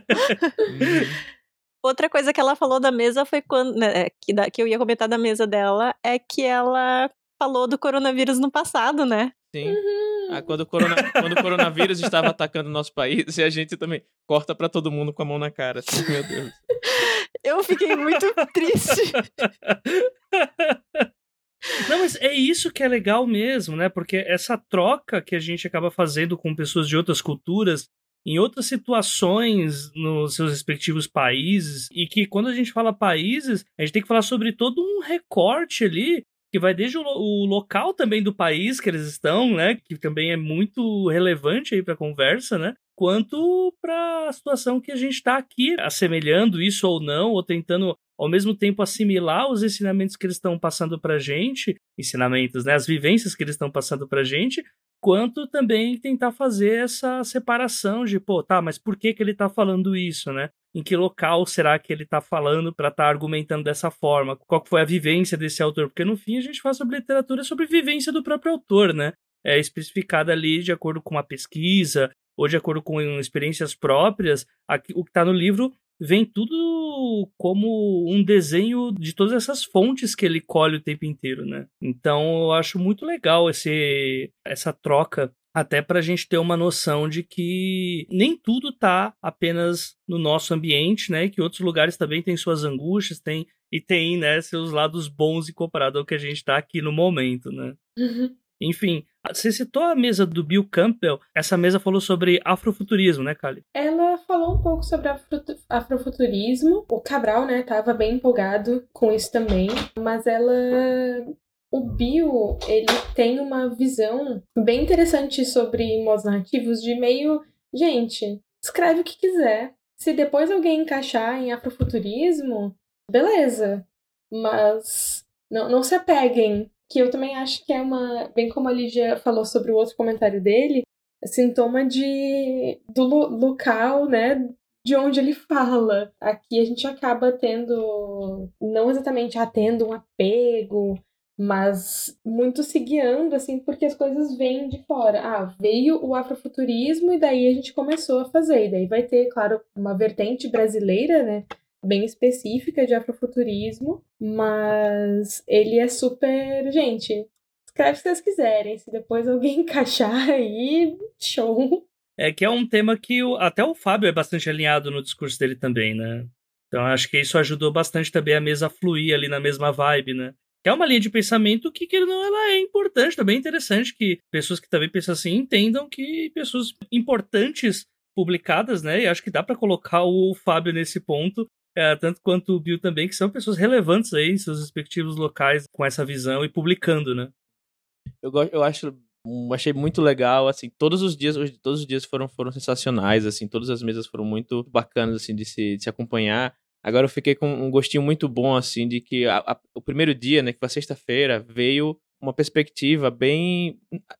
Uhum. Outra coisa que ela falou da mesa foi quando. né, que, da- que eu ia comentar da mesa dela é que ela falou do coronavírus no passado, né? Sim. Ah, quando, o corona, quando o coronavírus estava atacando o nosso país, e a gente também corta pra todo mundo com a mão na cara. Assim, meu Deus. Eu fiquei muito triste. Não, mas é isso que é legal mesmo, né? Porque essa troca que a gente acaba fazendo com pessoas de outras culturas, em outras situações nos seus respectivos países, e que quando a gente fala países, a gente tem que falar sobre todo um recorte ali, que vai desde o, o local também do país que eles estão, né? Que também é muito relevante aí para a conversa, né? Quanto para a situação que a gente está aqui, assemelhando isso ou não, ou tentando ao mesmo tempo assimilar os ensinamentos que eles estão passando pra gente, ensinamentos, né, as vivências que eles estão passando pra gente, quanto também tentar fazer essa separação de, pô, tá, mas por que que ele tá falando isso, né? Em que local será que ele tá falando para estar argumentando dessa forma? Qual foi a vivência desse autor? Porque no fim a gente fala sobre literatura sobre vivência do próprio autor, né? É especificada ali de acordo com uma pesquisa ou de acordo com experiências próprias. Aqui, o que tá no livro vem tudo como um desenho de todas essas fontes que ele colhe o tempo inteiro, né? Então eu acho muito legal esse, essa troca até para a gente ter uma noção de que nem tudo tá apenas no nosso ambiente, né? Que outros lugares também têm suas angústias, tem e tem, né, seus lados bons e comparado ao que a gente está aqui no momento, né? Uhum. Enfim, você citou a mesa do Bill Campbell. Essa mesa falou sobre afrofuturismo, né, Kali? Ela falou um pouco sobre afrofuturismo. O Cabral, né, tava bem empolgado com isso também. Mas ela o Bill, ele tem uma visão bem interessante sobre modos narrativos de meio, gente, escreve o que quiser. Se depois alguém encaixar em afrofuturismo, beleza. Mas não, não se apeguem. Que eu também acho que é uma. Bem como a Lígia falou sobre o outro comentário dele, sintoma de do local, né? De onde ele fala. Aqui a gente acaba tendo. Não exatamente atendo um apego mas muito se guiando, assim, porque as coisas vêm de fora. Ah, veio o afrofuturismo e daí a gente começou a fazer. E daí vai ter, claro, uma vertente brasileira, né? Bem específica de afrofuturismo, mas ele é super. Gente, escreve se vocês quiserem. Se depois alguém encaixar aí, show. É que é um tema que o, até o Fábio é bastante alinhado no discurso dele também, né? Então acho que isso ajudou bastante também a mesa a fluir ali na mesma vibe, né? que é uma linha de pensamento que, que não, ela é importante, também é interessante que pessoas que também pensam assim entendam que pessoas importantes publicadas, né? E acho que dá para colocar o Fábio nesse ponto, é, tanto quanto o Bill também, que são pessoas relevantes aí em seus respectivos locais com essa visão e publicando, né? Eu, eu acho achei muito legal, assim, todos os dias, hoje, todos os dias foram, foram sensacionais, assim, todas as mesas foram muito bacanas, assim, de se, de se acompanhar. Agora eu fiquei com um gostinho muito bom, assim, de que a, a, o primeiro dia, né, que foi sexta-feira, veio uma perspectiva bem.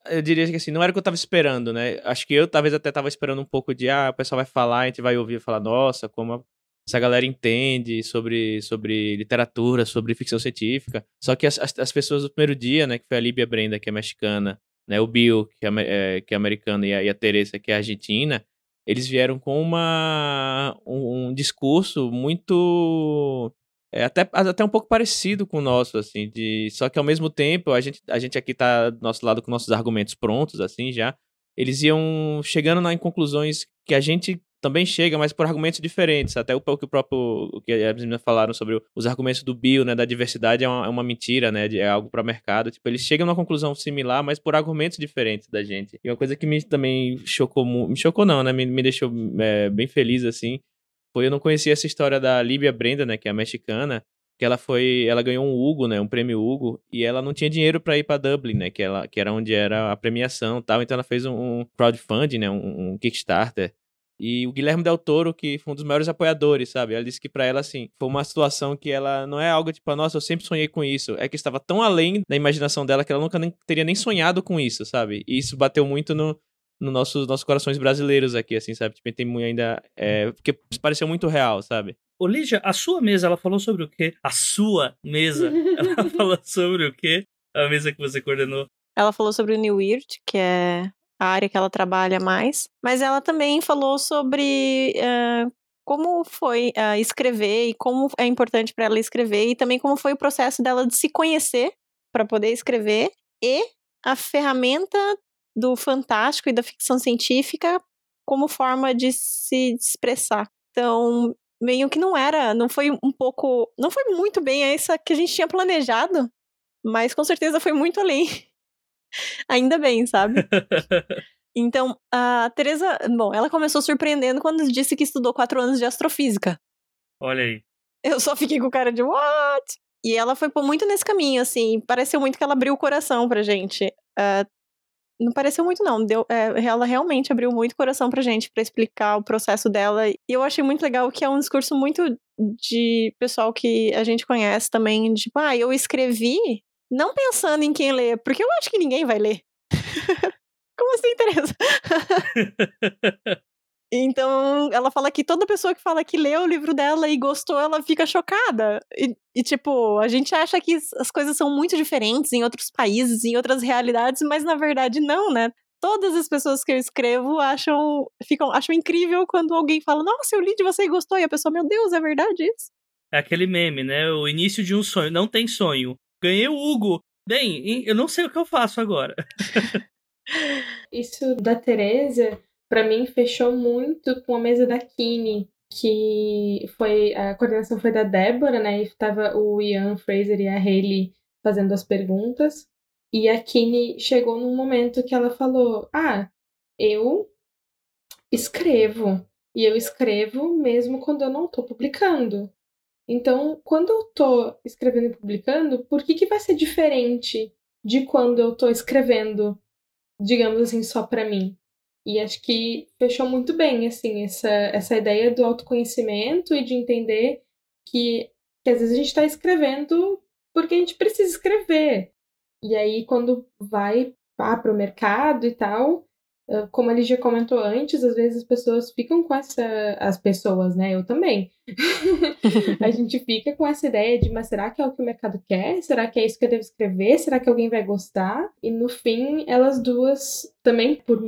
Eu diria que assim, não era o que eu tava esperando, né? Acho que eu talvez até tava esperando um pouco de, ah, o pessoal vai falar, a gente vai ouvir e falar, nossa, como essa galera entende sobre, sobre literatura, sobre ficção científica. Só que as, as, as pessoas do primeiro dia, né, que foi a Líbia Brenda, que é mexicana, né, o Bill, que é, é, que é americano, e a, e a Teresa, que é argentina, eles vieram com uma um, um discurso muito é, até, até um pouco parecido com o nosso, assim, de só que ao mesmo tempo a gente, a gente aqui tá do nosso lado com nossos argumentos prontos, assim, já. Eles iam chegando em conclusões que a gente também chega, mas por argumentos diferentes. Até o, que o próprio o que as meninas falaram sobre os argumentos do Bill, né, da diversidade é uma, é uma mentira, né, é algo para mercado. Tipo, eles chegam numa conclusão similar, mas por argumentos diferentes da gente. E uma coisa que me também chocou, me chocou não, né, me, me deixou é, bem feliz assim, foi eu não conhecia essa história da Líbia Brenda, né, que é mexicana, que ela foi, ela ganhou um Hugo, né, um prêmio Hugo, e ela não tinha dinheiro para ir para Dublin, né, que ela que era onde era a premiação, tal. Então ela fez um, um crowdfunding, né, um, um Kickstarter e o Guilherme Del Toro, que foi um dos maiores apoiadores, sabe? Ela disse que para ela, assim, foi uma situação que ela não é algo tipo, nossa, eu sempre sonhei com isso. É que estava tão além da imaginação dela que ela nunca nem, teria nem sonhado com isso, sabe? E isso bateu muito no, no nossos nossos corações brasileiros aqui, assim, sabe? Tipo, tem ainda. É, porque pareceu muito real, sabe? Ô, Lígia, a sua mesa, ela falou sobre o quê? A sua mesa, ela falou sobre o quê? A mesa que você coordenou. Ela falou sobre o New Weird, que é a área que ela trabalha mais. Mas ela também falou sobre uh, como foi uh, escrever e como é importante para ela escrever e também como foi o processo dela de se conhecer para poder escrever e a ferramenta do fantástico e da ficção científica como forma de se expressar. Então, meio que não era, não foi um pouco, não foi muito bem essa que a gente tinha planejado, mas com certeza foi muito além. Ainda bem, sabe? Então, a Teresa, bom, ela começou surpreendendo quando disse que estudou quatro anos de astrofísica. Olha aí. Eu só fiquei com cara de what? E ela foi muito nesse caminho, assim. Pareceu muito que ela abriu o coração pra gente. Uh, não pareceu muito, não. Deu, é, ela realmente abriu muito o coração pra gente para explicar o processo dela. E eu achei muito legal que é um discurso muito de pessoal que a gente conhece também. Tipo, ah, eu escrevi não pensando em quem lê, porque eu acho que ninguém vai ler. Como assim, Tereza? então, ela fala que toda pessoa que fala que leu o livro dela e gostou, ela fica chocada. E, e, tipo, a gente acha que as coisas são muito diferentes em outros países, em outras realidades, mas na verdade não, né? Todas as pessoas que eu escrevo acham, ficam, acham incrível quando alguém fala, nossa, eu li de você e gostou, e a pessoa, meu Deus, é verdade isso? É aquele meme, né? O início de um sonho. Não tem sonho. Ganhei o Hugo. Bem, eu não sei o que eu faço agora. Isso da Teresa, para mim, fechou muito com a mesa da Kine, que foi a coordenação foi da Débora, né? E estava o Ian Fraser e a Hayley fazendo as perguntas. E a Kine chegou num momento que ela falou: Ah, eu escrevo. E eu escrevo mesmo quando eu não estou publicando. Então, quando eu estou escrevendo e publicando, por que, que vai ser diferente de quando eu estou escrevendo, digamos assim, só para mim? E acho que fechou muito bem, assim, essa, essa ideia do autoconhecimento e de entender que, que às vezes a gente está escrevendo porque a gente precisa escrever. E aí, quando vai para o mercado e tal, como a Lígia comentou antes, às vezes as pessoas ficam com essa. As pessoas, né? Eu também. a gente fica com essa ideia de, mas será que é o que o mercado quer? Será que é isso que eu devo escrever? Será que alguém vai gostar? E no fim, elas duas, também por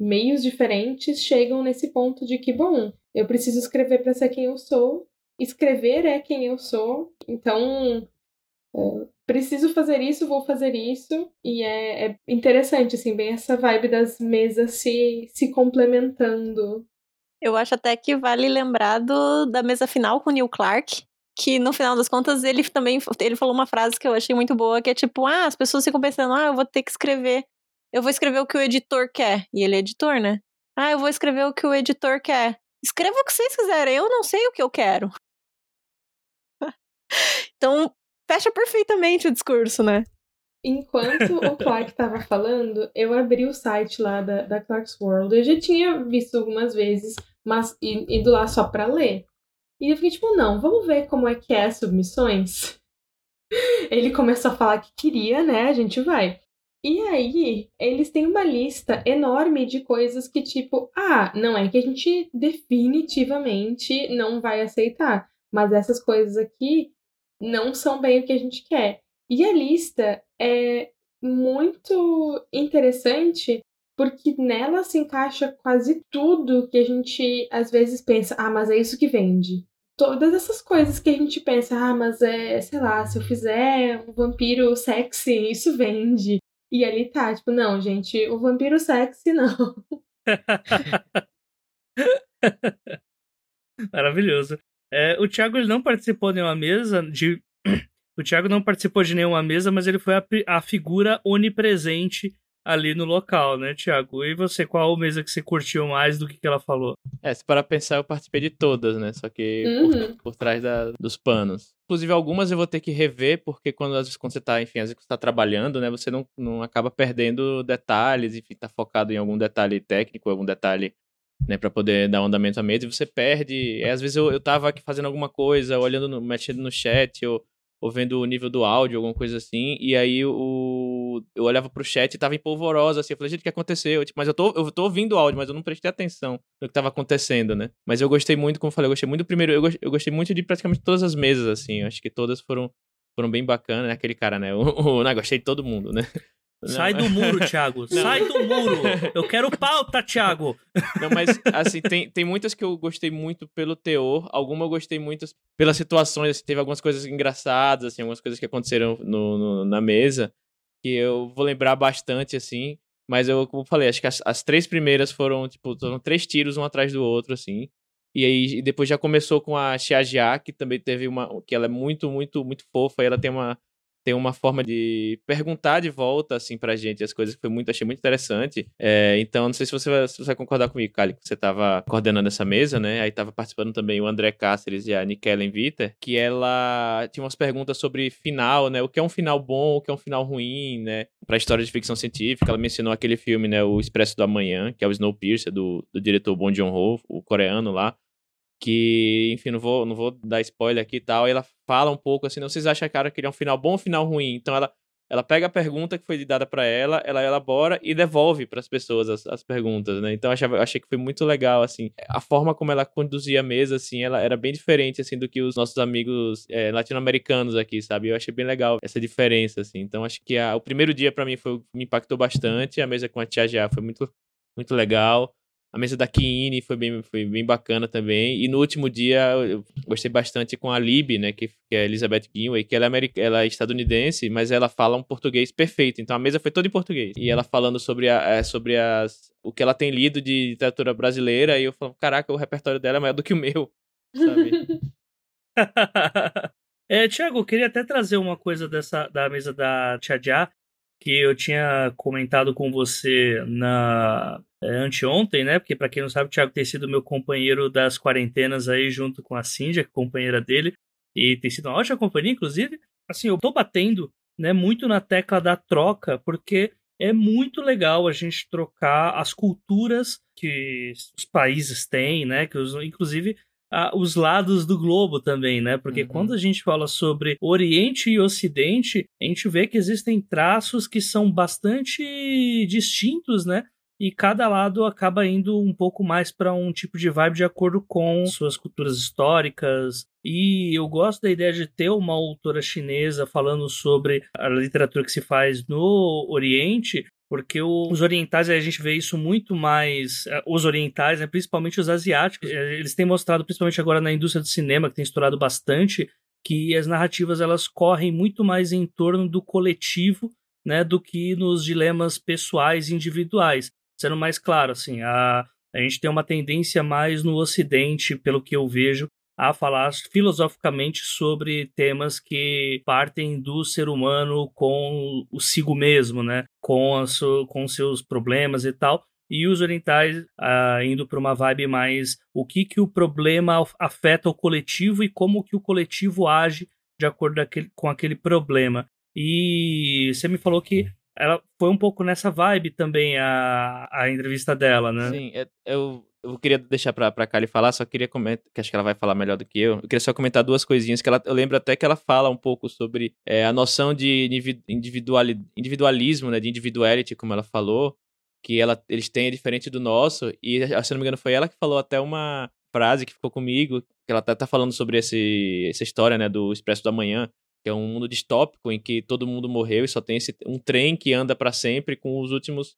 meios diferentes, chegam nesse ponto de que, bom, eu preciso escrever para ser quem eu sou. Escrever é quem eu sou. Então, preciso fazer isso, vou fazer isso. E é, é, interessante, assim, bem essa vibe das mesas se, se complementando. Eu acho até que vale lembrar do, da mesa final com o Neil Clark. Que no final das contas ele também ele falou uma frase que eu achei muito boa, que é tipo, ah, as pessoas ficam pensando, ah, eu vou ter que escrever. Eu vou escrever o que o editor quer. E ele é editor, né? Ah, eu vou escrever o que o editor quer. Escreva o que vocês quiserem, eu não sei o que eu quero. então, fecha perfeitamente o discurso, né? Enquanto o Clark estava falando, eu abri o site lá da, da Clark's World. Eu já tinha visto algumas vezes, mas indo lá só para ler. E eu fiquei tipo, não, vamos ver como é que é as submissões. Ele começou a falar que queria, né? A gente vai. E aí, eles têm uma lista enorme de coisas que, tipo, ah, não é que a gente definitivamente não vai aceitar, mas essas coisas aqui não são bem o que a gente quer. E a lista é muito interessante porque nela se encaixa quase tudo que a gente às vezes pensa, ah, mas é isso que vende. Todas essas coisas que a gente pensa, ah, mas é, sei lá, se eu fizer um vampiro sexy, isso vende. E ali tá, tipo, não, gente, o vampiro sexy não. Maravilhoso. É, o Thiago ele não participou de nenhuma mesa de. O Thiago não participou de nenhuma mesa, mas ele foi a, a figura onipresente ali no local, né, Thiago? E você, qual mesa que você curtiu mais do que, que ela falou? É, se para pensar, eu participei de todas, né? Só que uhum. por, por, trás da, dos panos. Inclusive, algumas eu vou ter que rever, porque quando, às vezes, quando você tá, enfim, às vezes você tá trabalhando, né? Você não, não acaba perdendo detalhes, enfim, tá focado em algum detalhe técnico, algum detalhe né, para poder dar um andamento à mesa, e você perde. É, às vezes eu, eu tava aqui fazendo alguma coisa, olhando, no, mexendo no chat, ou, ou vendo o nível do áudio, alguma coisa assim, e aí o, eu olhava pro chat e tava empolvorosa, assim, eu falei, gente, o que aconteceu? Tipo, mas eu tô, eu tô ouvindo o áudio, mas eu não prestei atenção no que tava acontecendo, né? Mas eu gostei muito, como eu falei, eu gostei muito do primeiro, eu, gostei, eu gostei muito de praticamente todas as mesas, assim, eu acho que todas foram, foram bem bacanas, né? Aquele cara, né? O, o, não, gostei de todo mundo, né? Sai do muro, Thiago. Não. Sai do muro. Eu quero pauta, Thiago. Não, mas assim, tem, tem muitas que eu gostei muito pelo teor. Algumas eu gostei muito pelas situações. Assim, teve algumas coisas engraçadas, assim, algumas coisas que aconteceram no, no, na mesa. Que eu vou lembrar bastante, assim. Mas eu, como falei, acho que as, as três primeiras foram, tipo, foram três tiros um atrás do outro, assim. E aí depois já começou com a Xiajia, que também teve uma. que ela é muito, muito, muito fofa. E ela tem uma tem uma forma de perguntar de volta, assim, pra gente as coisas que foi muito, achei muito interessante. É, então, não sei se você, vai, se você vai concordar comigo, Kali, que você tava coordenando essa mesa, né? Aí tava participando também o André Cáceres e a Nikellen Viter, que ela tinha umas perguntas sobre final, né? O que é um final bom, o que é um final ruim, né? Pra história de ficção científica, ela mencionou aquele filme, né? O Expresso do Amanhã, que é o Snowpiercer, do, do diretor Bong Joon-ho, o coreano lá que, enfim, não vou, não vou dar spoiler aqui e tal, e ela fala um pouco assim, não vocês acham, cara, que ele é um final bom ou um final ruim? Então ela, ela pega a pergunta que foi dada para ela, ela elabora e devolve para as pessoas as, as, perguntas, né? Então eu eu achei que foi muito legal, assim, a forma como ela conduzia a mesa, assim, ela era bem diferente, assim, do que os nossos amigos é, latino-americanos aqui, sabe? Eu achei bem legal essa diferença, assim. Então acho que a, o primeiro dia para mim foi me impactou bastante, a mesa com a Tia Já foi muito, muito legal. A mesa da Kiine foi bem, foi bem bacana também. E no último dia eu gostei bastante com a Lib, né? Que, que é Elizabeth Gilway, que ela é, ela é estadunidense, mas ela fala um português perfeito. Então a mesa foi toda em português. E ela falando sobre, a, é, sobre as, o que ela tem lido de literatura brasileira. E eu falo, caraca, o repertório dela é maior do que o meu. Sabe? é, Tiago, eu queria até trazer uma coisa dessa da mesa da Tia que eu tinha comentado com você na anteontem, né? Porque para quem não sabe, o Thiago tem sido meu companheiro das quarentenas aí junto com a Cindy, é companheira dele, e tem sido uma ótima companhia, inclusive. Assim, eu tô batendo, né, muito na tecla da troca, porque é muito legal a gente trocar as culturas que os países têm, né? Que os, inclusive os lados do globo também, né? Porque uhum. quando a gente fala sobre Oriente e Ocidente, a gente vê que existem traços que são bastante distintos, né? E cada lado acaba indo um pouco mais para um tipo de vibe de acordo com suas culturas históricas. E eu gosto da ideia de ter uma autora chinesa falando sobre a literatura que se faz no Oriente, porque os orientais a gente vê isso muito mais eh, os orientais né, principalmente os asiáticos eh, eles têm mostrado principalmente agora na indústria do cinema que tem estourado bastante que as narrativas elas correm muito mais em torno do coletivo né do que nos dilemas pessoais e individuais sendo mais claro assim a a gente tem uma tendência mais no ocidente pelo que eu vejo a falar filosoficamente sobre temas que partem do ser humano com o sigo mesmo, né? Com, a com seus problemas e tal. E os orientais ah, indo para uma vibe mais o que, que o problema afeta o coletivo e como que o coletivo age de acordo aquele, com aquele problema. E você me falou que ela foi um pouco nessa vibe também a, a entrevista dela, né? Sim, é, eu eu queria deixar pra, pra Kali falar, só queria comentar, que acho que ela vai falar melhor do que eu. Eu queria só comentar duas coisinhas, que ela, eu lembro até que ela fala um pouco sobre é, a noção de individuali, individualismo, né, de individuality, como ela falou, que ela, eles têm diferente do nosso, e se não me engano foi ela que falou até uma frase que ficou comigo, que ela tá, tá falando sobre esse, essa história, né, do Expresso do Amanhã, que é um mundo distópico em que todo mundo morreu e só tem esse, um trem que anda para sempre com os últimos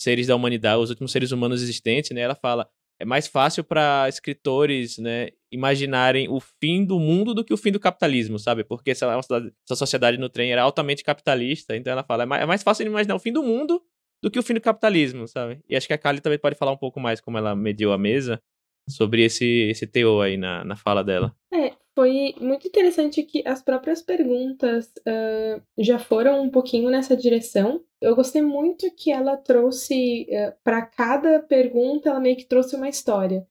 seres da humanidade, os últimos seres humanos existentes, né? Ela fala, é mais fácil para escritores, né, imaginarem o fim do mundo do que o fim do capitalismo, sabe? Porque essa, essa sociedade no trem era altamente capitalista, então ela fala, é mais, é mais fácil imaginar o fim do mundo do que o fim do capitalismo, sabe? E acho que a Kali também pode falar um pouco mais como ela mediu a mesa sobre esse, esse teor aí na, na fala dela. É, foi muito interessante que as próprias perguntas uh, já foram um pouquinho nessa direção. Eu gostei muito que ela trouxe, uh, para cada pergunta, ela meio que trouxe uma história.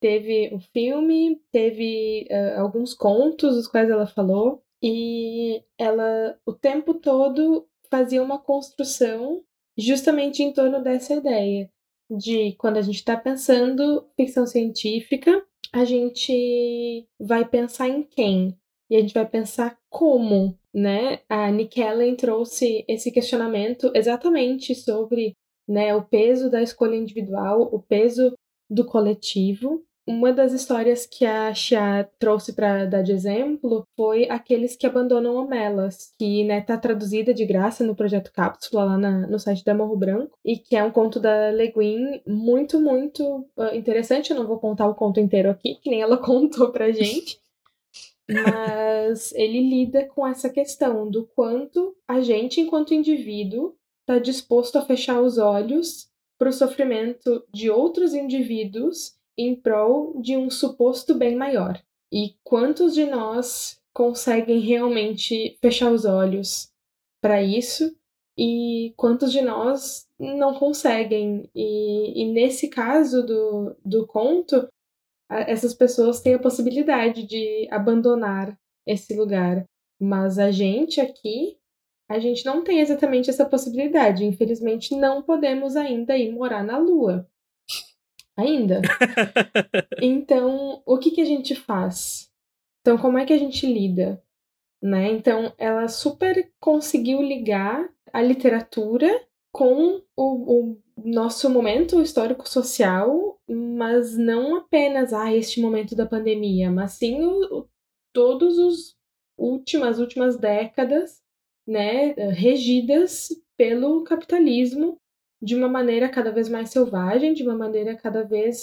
Teve um filme, teve uh, alguns contos, os quais ela falou, e ela o tempo todo fazia uma construção justamente em torno dessa ideia de quando a gente está pensando ficção científica, a gente vai pensar em quem? E a gente vai pensar como, né? A Nick trouxe esse questionamento exatamente sobre né, o peso da escolha individual, o peso do coletivo uma das histórias que a Xia trouxe para dar de exemplo foi Aqueles que Abandonam Omelas, que né, tá traduzida de graça no projeto Cápsula lá na, no site da Morro Branco, e que é um conto da Le Guin muito, muito uh, interessante. Eu não vou contar o conto inteiro aqui, que nem ela contou pra gente. Mas ele lida com essa questão do quanto a gente, enquanto indivíduo, está disposto a fechar os olhos para o sofrimento de outros indivíduos em prol de um suposto bem maior. E quantos de nós conseguem realmente fechar os olhos para isso e quantos de nós não conseguem? E, e nesse caso do, do conto, essas pessoas têm a possibilidade de abandonar esse lugar. Mas a gente aqui, a gente não tem exatamente essa possibilidade. Infelizmente, não podemos ainda ir morar na Lua ainda. então, o que, que a gente faz? Então, como é que a gente lida? Né? Então, ela super conseguiu ligar a literatura com o, o nosso momento histórico-social, mas não apenas ah, este momento da pandemia, mas sim o, o, todos os últimas últimas décadas, né, regidas pelo capitalismo de uma maneira cada vez mais selvagem, de uma maneira cada vez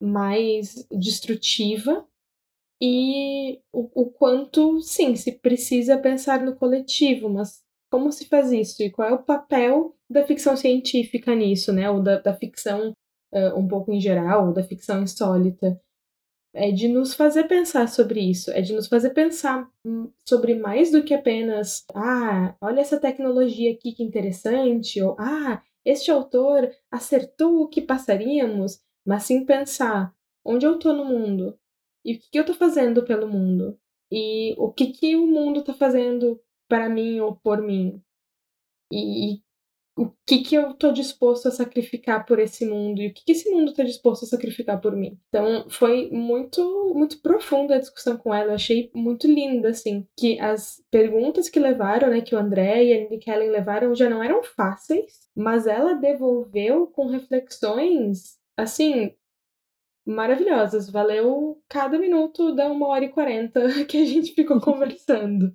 mais destrutiva, e o, o quanto, sim, se precisa pensar no coletivo, mas como se faz isso e qual é o papel da ficção científica nisso, né? Ou da, da ficção uh, um pouco em geral, ou da ficção insólita. É de nos fazer pensar sobre isso, é de nos fazer pensar hum, sobre mais do que apenas, ah, olha essa tecnologia aqui que interessante, ou ah, este autor acertou o que passaríamos, mas sim pensar onde eu tô no mundo e o que, que eu tô fazendo pelo mundo e o que, que o mundo tá fazendo para mim ou por mim. E, e o que, que eu tô disposto a sacrificar por esse mundo e o que, que esse mundo tá disposto a sacrificar por mim. Então foi muito muito profunda a discussão com ela, eu achei muito linda assim, que as perguntas que levaram, né, que o André e a Nick Kellen levaram já não eram fáceis, mas ela devolveu com reflexões assim maravilhosas. Valeu cada minuto da uma hora e quarenta que a gente ficou conversando.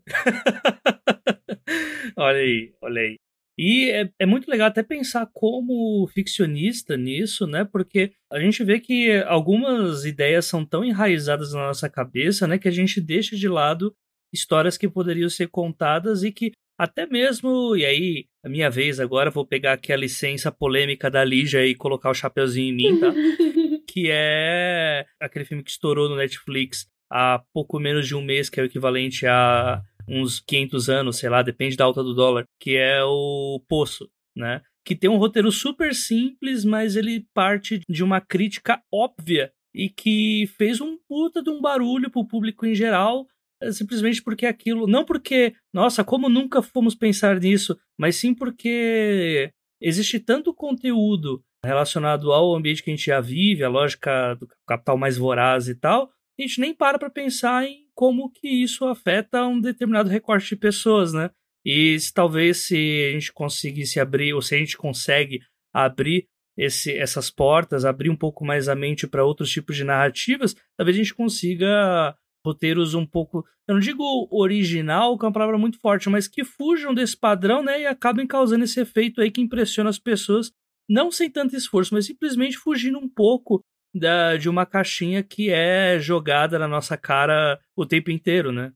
olha aí, olha aí. E é, é, muito legal até pensar como ficcionista nisso, né? Porque a gente vê que algumas ideias são tão enraizadas na nossa cabeça, né? Que a gente deixa de lado histórias que poderiam ser contadas e que até mesmo, e aí, a minha vez agora, vou pegar aqui a licença polêmica da Lígia e colocar o chapeuzinho em mim, tá? que é aquele filme que estourou no Netflix há pouco menos de um mês, que é o equivalente a uns 500 anos, sei lá, depende da alta do dólar, que é o Poço, né? Que tem um roteiro super simples, mas ele parte de uma crítica óbvia e que fez um puta de um barulho pro público em geral, eh, simplesmente porque aquilo, não porque, nossa, como nunca fomos pensar nisso, mas sim porque existe tanto conteúdo relacionado ao ambiente que a gente já vive, a lógica do capital mais voraz e tal, a gente nem para para pensar em como que isso afeta um determinado recorte de pessoas, né? E se, talvez se a gente conseguisse abrir, ou se a gente consegue abrir esse, essas portas, abrir um pouco mais a mente para outros tipos de narrativas, talvez a gente consiga roteiros um pouco, eu não digo original, que é uma palavra muito forte, mas que fujam desse padrão, né, e acabem causando esse efeito aí que impressiona as pessoas, não sem tanto esforço, mas simplesmente fugindo um pouco da, de uma caixinha que é jogada na nossa cara o tempo inteiro, né?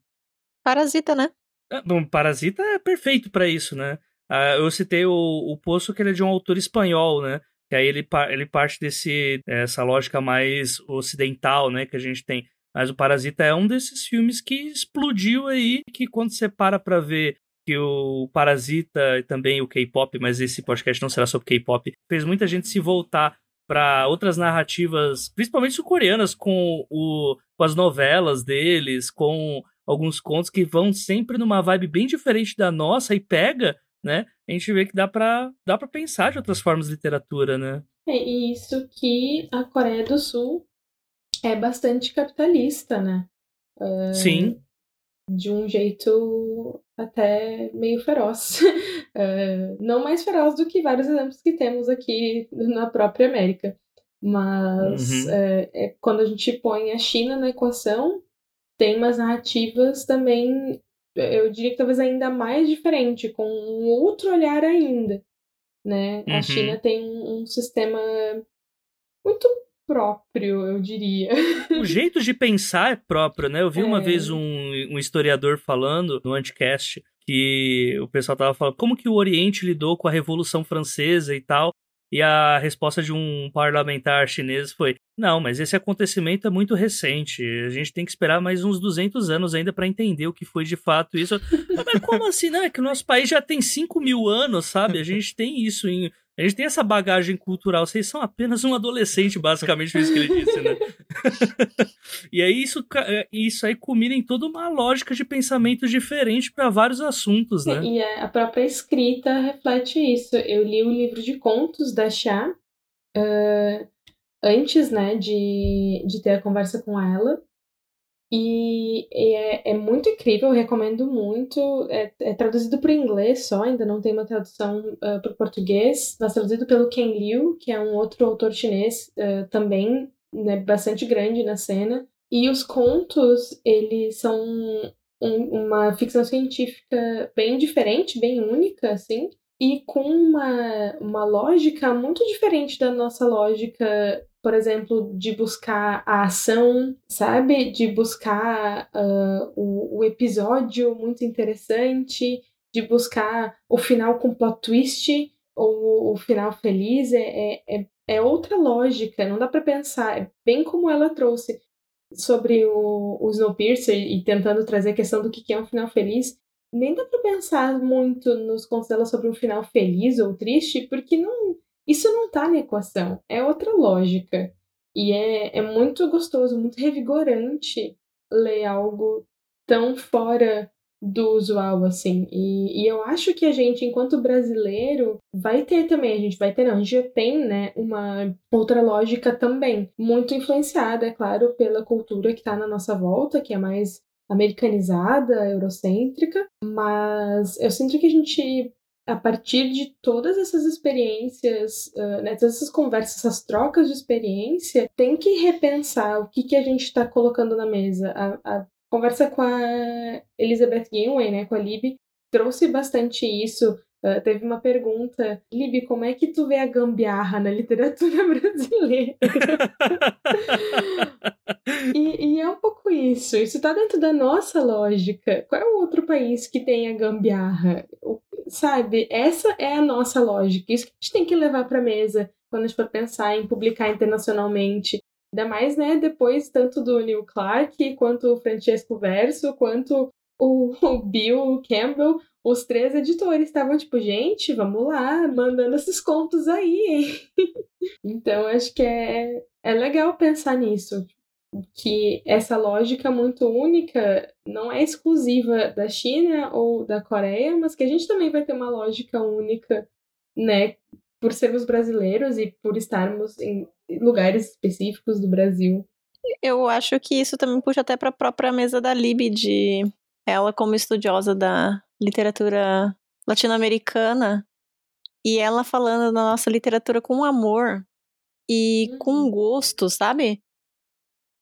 Parasita, né? É, bom, Parasita é perfeito para isso, né? Ah, eu citei o, o Poço, que ele é de um autor espanhol, né? Que aí ele, ele parte desse essa lógica mais ocidental, né? Que a gente tem. Mas o Parasita é um desses filmes que explodiu aí, que quando você para pra ver que o Parasita e também o K-pop, mas esse podcast não será sobre K-pop, fez muita gente se voltar para outras narrativas, principalmente sul-coreanas, com, o, com as novelas deles, com alguns contos que vão sempre numa vibe bem diferente da nossa e pega, né? A gente vê que dá para dá para pensar de outras formas de literatura, né? É isso que a Coreia do Sul é bastante capitalista, né? Uh, Sim. De um jeito até meio feroz. É, não mais feroz do que vários exemplos que temos aqui na própria América. Mas uhum. é, é, quando a gente põe a China na equação, tem umas narrativas também, eu diria que talvez ainda mais diferente, com um outro olhar ainda. Né? Uhum. A China tem um, um sistema muito próprio, eu diria. O jeito de pensar é próprio, né? Eu vi é. uma vez um, um historiador falando no Anticast que o pessoal tava falando como que o Oriente lidou com a Revolução Francesa e tal. E a resposta de um parlamentar chinês foi: não, mas esse acontecimento é muito recente. A gente tem que esperar mais uns 200 anos ainda para entender o que foi de fato isso. mas como assim, né? Que o nosso país já tem 5 mil anos, sabe? A gente tem isso em a gente tem essa bagagem cultural. Vocês são apenas um adolescente, basicamente, foi isso que ele disse, né? e aí isso, é, isso aí culmina em toda uma lógica de pensamento diferente para vários assuntos, né? E a própria escrita reflete isso. Eu li o livro de contos da Chá uh, antes, né, de, de ter a conversa com ela. E é, é muito incrível, eu recomendo muito. É, é traduzido para inglês só, ainda não tem uma tradução uh, para o português, mas traduzido pelo Ken Liu, que é um outro autor chinês uh, também né, bastante grande na cena. E os contos, eles são um, uma ficção científica bem diferente, bem única, assim. e com uma, uma lógica muito diferente da nossa lógica, por exemplo, de buscar a ação, sabe? De buscar uh, o, o episódio muito interessante, de buscar o final com plot twist ou o final feliz. É, é, é outra lógica, não dá para pensar. É bem como ela trouxe sobre o, o Snowpiercer e tentando trazer a questão do que é um final feliz nem dá para pensar muito nos contos dela sobre um final feliz ou triste, porque não, isso não tá na equação, é outra lógica. E é, é muito gostoso, muito revigorante ler algo tão fora do usual, assim. E, e eu acho que a gente, enquanto brasileiro, vai ter também, a gente vai ter, não, a gente já tem, né, uma outra lógica também, muito influenciada, é claro, pela cultura que está na nossa volta, que é mais americanizada, eurocêntrica, mas eu sinto que a gente, a partir de todas essas experiências, uh, né, todas essas conversas, essas trocas de experiência, tem que repensar o que, que a gente está colocando na mesa. A, a, conversa com a Elizabeth Gilway, né, com a Lib, trouxe bastante isso Uh, teve uma pergunta, Libi, como é que tu vê a gambiarra na literatura brasileira? e, e, é um pouco isso. Isso está dentro da nossa lógica. Qual é o outro país que tem a gambiarra? O, sabe, essa é a nossa lógica. Isso que a gente tem que levar para mesa quando a gente for pensar em publicar internacionalmente. Ainda mais, né, depois tanto do Neil Clark, quanto o Francesco Verso, quanto o Bill Campbell os três editores estavam tipo, gente, vamos lá, mandando esses contos aí. então, acho que é, é legal pensar nisso. Que essa lógica muito única não é exclusiva da China ou da Coreia, mas que a gente também vai ter uma lógica única, né? Por sermos brasileiros e por estarmos em lugares específicos do Brasil. Eu acho que isso também puxa até para a própria mesa da Lib de ela como estudiosa da literatura latino-americana e ela falando da nossa literatura com amor e uhum. com gosto, sabe?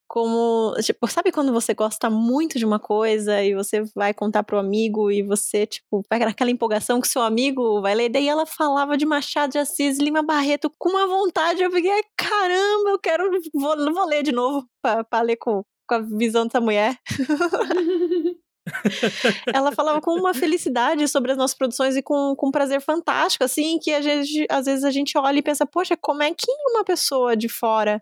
Como, tipo, sabe quando você gosta muito de uma coisa e você vai contar pro amigo e você, tipo, vai naquela empolgação que seu amigo vai ler. Daí ela falava de Machado de Assis, Lima Barreto, com uma vontade. Eu fiquei, caramba, eu quero, vou, vou ler de novo pra, pra ler com, com a visão dessa mulher. ela falava com uma felicidade sobre as nossas produções e com, com um prazer fantástico, assim, que a gente, às vezes a gente olha e pensa, poxa, como é que uma pessoa de fora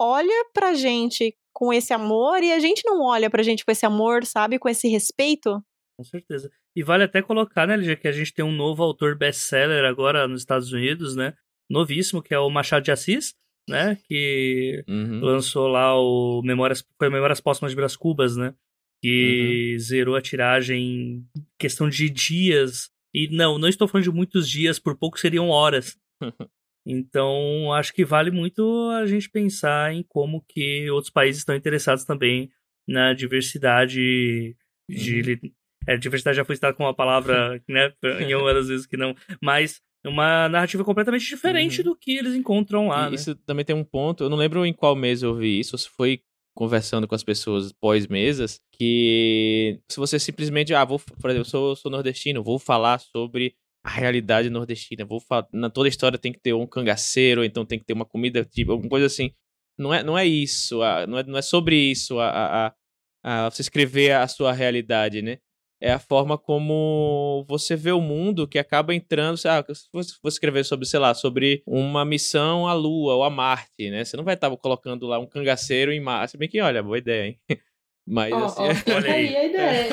olha pra gente com esse amor e a gente não olha pra gente com esse amor, sabe? Com esse respeito? Com certeza. E vale até colocar, né, já que a gente tem um novo autor best-seller agora nos Estados Unidos, né? Novíssimo, que é o Machado de Assis, né? Que uhum. lançou lá o Memórias, foi Memórias Póstumas de Brás Cubas, né? Que uhum. zerou a tiragem em questão de dias. E não, não estou falando de muitos dias, por pouco seriam horas. então, acho que vale muito a gente pensar em como que outros países estão interessados também na diversidade de uhum. é, diversidade já foi citada como uma palavra, né, em uma das vezes que não, mas uma narrativa completamente diferente uhum. do que eles encontram lá. E né? Isso também tem um ponto, eu não lembro em qual mês eu vi isso, se foi conversando com as pessoas pós-mesas, que se você simplesmente, ah, vou, por exemplo, eu sou, sou nordestino, vou falar sobre a realidade nordestina, vou falar, na toda história tem que ter um cangaceiro, então tem que ter uma comida, tipo, alguma coisa assim. Não é, não é isso, não, é, não é sobre isso a, a, a, a você escrever a sua realidade, né? É a forma como você vê o mundo que acaba entrando. Ah, se você for escrever sobre, sei lá, sobre uma missão à Lua ou a Marte, né? Você não vai estar colocando lá um cangaceiro em Marte. Se bem que, olha, boa ideia, hein? Mas oh, assim. Oh, olha aí a ideia.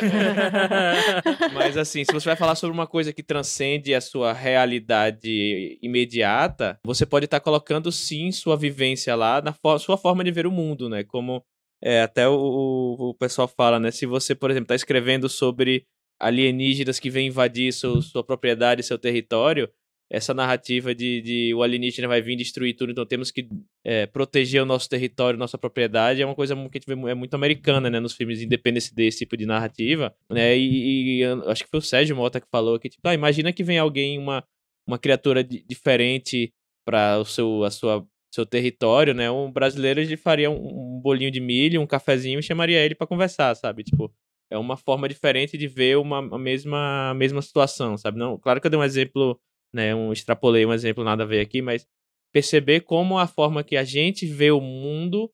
Mas assim, se você vai falar sobre uma coisa que transcende a sua realidade imediata, você pode estar colocando sim sua vivência lá na fo sua forma de ver o mundo, né? Como é, até o, o pessoal fala, né? Se você, por exemplo, está escrevendo sobre alienígenas que vêm invadir seu, sua propriedade, seu território, essa narrativa de, de, o alienígena vai vir destruir tudo, então temos que é, proteger o nosso território, nossa propriedade, é uma coisa que a gente vê é muito americana, né, nos filmes de Independence Day, esse tipo de narrativa, né, e, e acho que foi o Sérgio Mota que falou que, tipo, ah, imagina que vem alguém, uma, uma criatura diferente para o seu, a sua seu território, né? Um brasileiro ele faria um, um bolinho de milho, um cafezinho e chamaria ele para conversar, sabe? Tipo, é uma forma diferente de ver uma a mesma, a mesma situação, sabe? Não, claro que eu dei um exemplo, né, um extrapolei um exemplo nada a ver aqui, mas perceber como a forma que a gente vê o mundo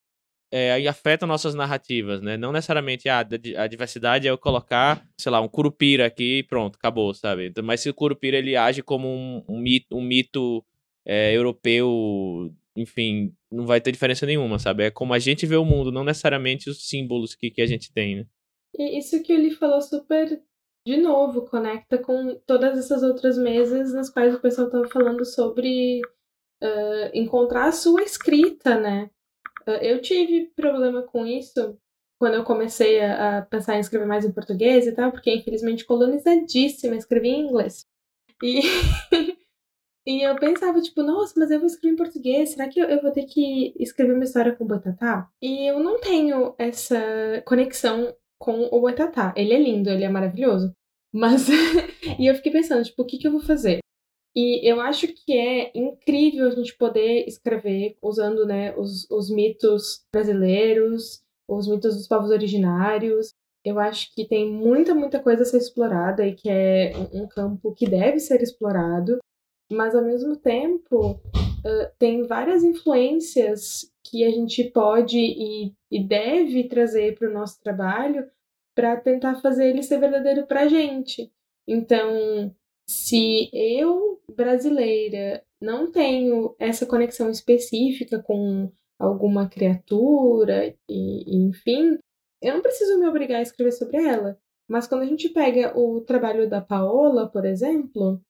é, afeta nossas narrativas, né? Não necessariamente ah, a diversidade é eu colocar, sei lá, um curupira aqui e pronto, acabou, sabe? Então, mas se o curupira ele age como um, um mito, um mito é, europeu, enfim, não vai ter diferença nenhuma, sabe? É como a gente vê o mundo, não necessariamente os símbolos que, que a gente tem, né? E isso que ele falou super, de novo, conecta com todas essas outras mesas nas quais o pessoal estava falando sobre uh, encontrar a sua escrita, né? Uh, eu tive problema com isso quando eu comecei a, a, pensar em escrever mais em português e tal, porque infelizmente colonizadíssima, escrevi em inglês. E, e eu pensava, tipo, nossa, mas eu vou escrever em português, será que eu, eu vou ter que escrever uma história com o Boitatá? E eu não tenho essa conexão com o Boitatá. Ele é lindo, ele é maravilhoso. Mas. e eu fiquei pensando, tipo, o que, que eu vou fazer? E eu acho que é incrível a gente poder escrever usando né, os, os mitos brasileiros, os mitos dos povos originários. Eu acho que tem muita, muita coisa a ser explorada e que é um, campo que deve ser explorado, mas ao mesmo tempo uh, tem várias influências que a gente pode e, e deve trazer para o nosso trabalho para tentar fazer ele ser verdadeiro para a gente. Então, se eu, brasileira, não tenho essa conexão específica com alguma criatura, e, e, enfim, eu não preciso me obrigar a escrever sobre ela. Mas quando a gente pega o trabalho da Paola, por exemplo,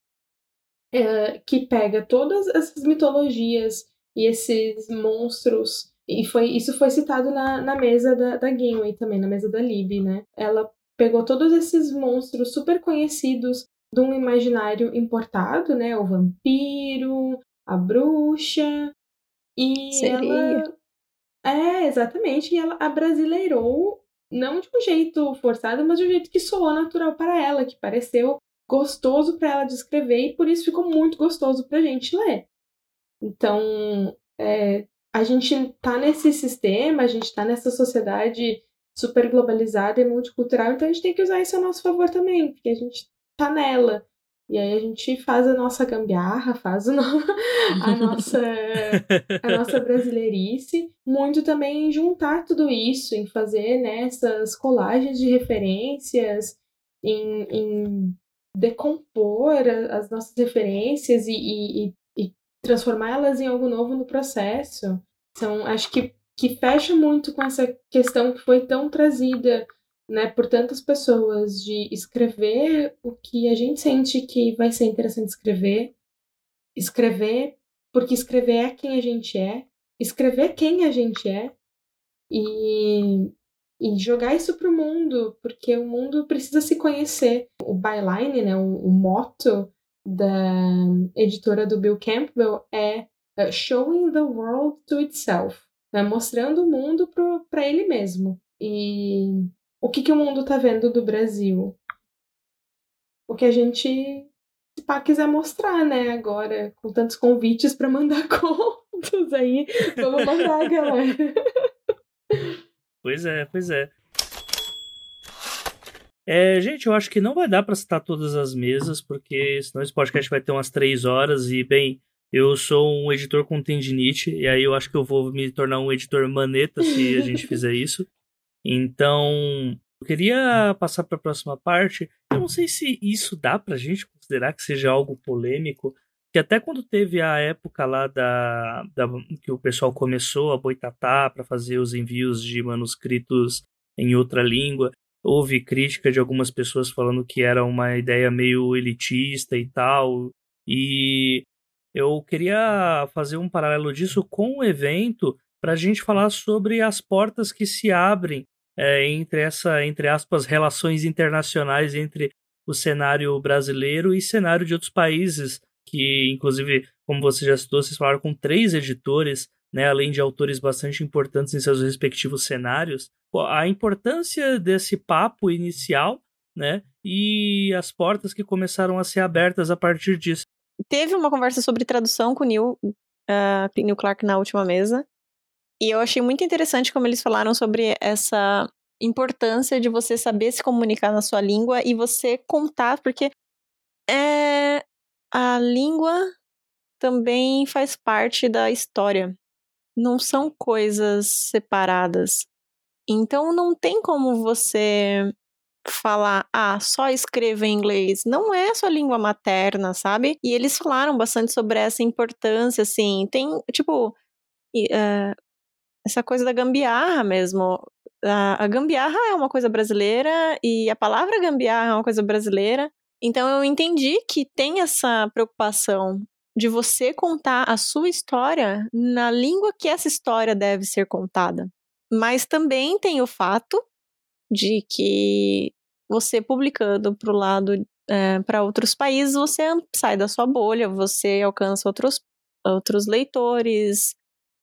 é, que pega todas essas mitologias e esses monstros e foi, isso foi citado na, na mesa da, da Gameway também, na mesa da Lib, né? Ela pegou todos esses monstros super conhecidos de um imaginário importado, né? O vampiro, a bruxa. E Seria. ela. É, exatamente. E ela abrasileirou, não de um jeito forçado, mas de um jeito que soou natural para ela, que pareceu gostoso para ela de escrever e por isso ficou muito gostoso para a gente ler. Então, é, a gente tá nesse sistema, a gente tá nessa sociedade super globalizada e multicultural, então a gente tem que usar isso a nosso favor também, porque a gente tá nela. E aí a gente faz a nossa gambiarra, faz no... a, nossa, a nossa brasileirice, muito também em juntar tudo isso, em fazer né, essas colagens de referências, em, em decompor as nossas referências e, e, transformá-las em algo novo no processo. Então, acho que, que fecha muito com essa questão que foi tão trazida né, por tantas pessoas de escrever o que a gente sente que vai ser interessante escrever, escrever porque escrever é quem a gente é, escrever quem a gente é e, e jogar isso para o mundo, porque o mundo precisa se conhecer. O byline, né, o, o moto da editora do Bill Campbell é uh, Showing the World to Itself, né? mostrando o mundo para ele mesmo. E o que, que o mundo está vendo do Brasil? O que a gente, se pá, quiser mostrar, né? Agora, com tantos convites para mandar contos aí, vamos mandar, galera. Pois é, pois é. É, gente, eu acho que não vai dar para citar todas as mesas, porque senão esse podcast vai ter umas três horas e, bem, eu sou um editor com tendinite, e aí eu acho que eu vou me tornar um editor maneta se a gente fizer isso. Então, eu queria passar para a próxima parte. Eu não sei se isso dá para a gente considerar que seja algo polêmico, que até quando teve a época lá da, da que o pessoal começou a boitatá para fazer os envios de manuscritos em outra língua, houve crítica de algumas pessoas falando que era uma ideia meio elitista e tal. E eu queria fazer um paralelo disso com o evento para a gente falar sobre as portas que se abrem é, entre essa, entre aspas, relações internacionais entre o cenário brasileiro e cenário de outros países, que inclusive, como você já citou, vocês falaram com três editores, né, além de autores bastante importantes em seus respectivos cenários a importância desse papo inicial, né? E as portas que começaram a ser abertas a partir disso. Teve uma conversa sobre tradução com o Neil, uh, Neil Clark na última mesa. E eu achei muito interessante como eles falaram sobre essa importância de você saber se comunicar na sua língua e você contar, porque é, a língua também faz parte da história. Não são coisas separadas. Então não tem como você falar, ah, só escreva em inglês. Não é sua língua materna, sabe? E eles falaram bastante sobre essa importância, assim. Tem, tipo, uh, essa coisa da gambiarra mesmo. A, a gambiarra é uma coisa brasileira e a palavra gambiarra é uma coisa brasileira. Então eu entendi que tem essa preocupação de você contar a sua história na língua que essa história deve ser contada. Mas também tem o fato de que você publicando para o lado é, para outros países, você sai da sua bolha, você alcança outros, outros leitores,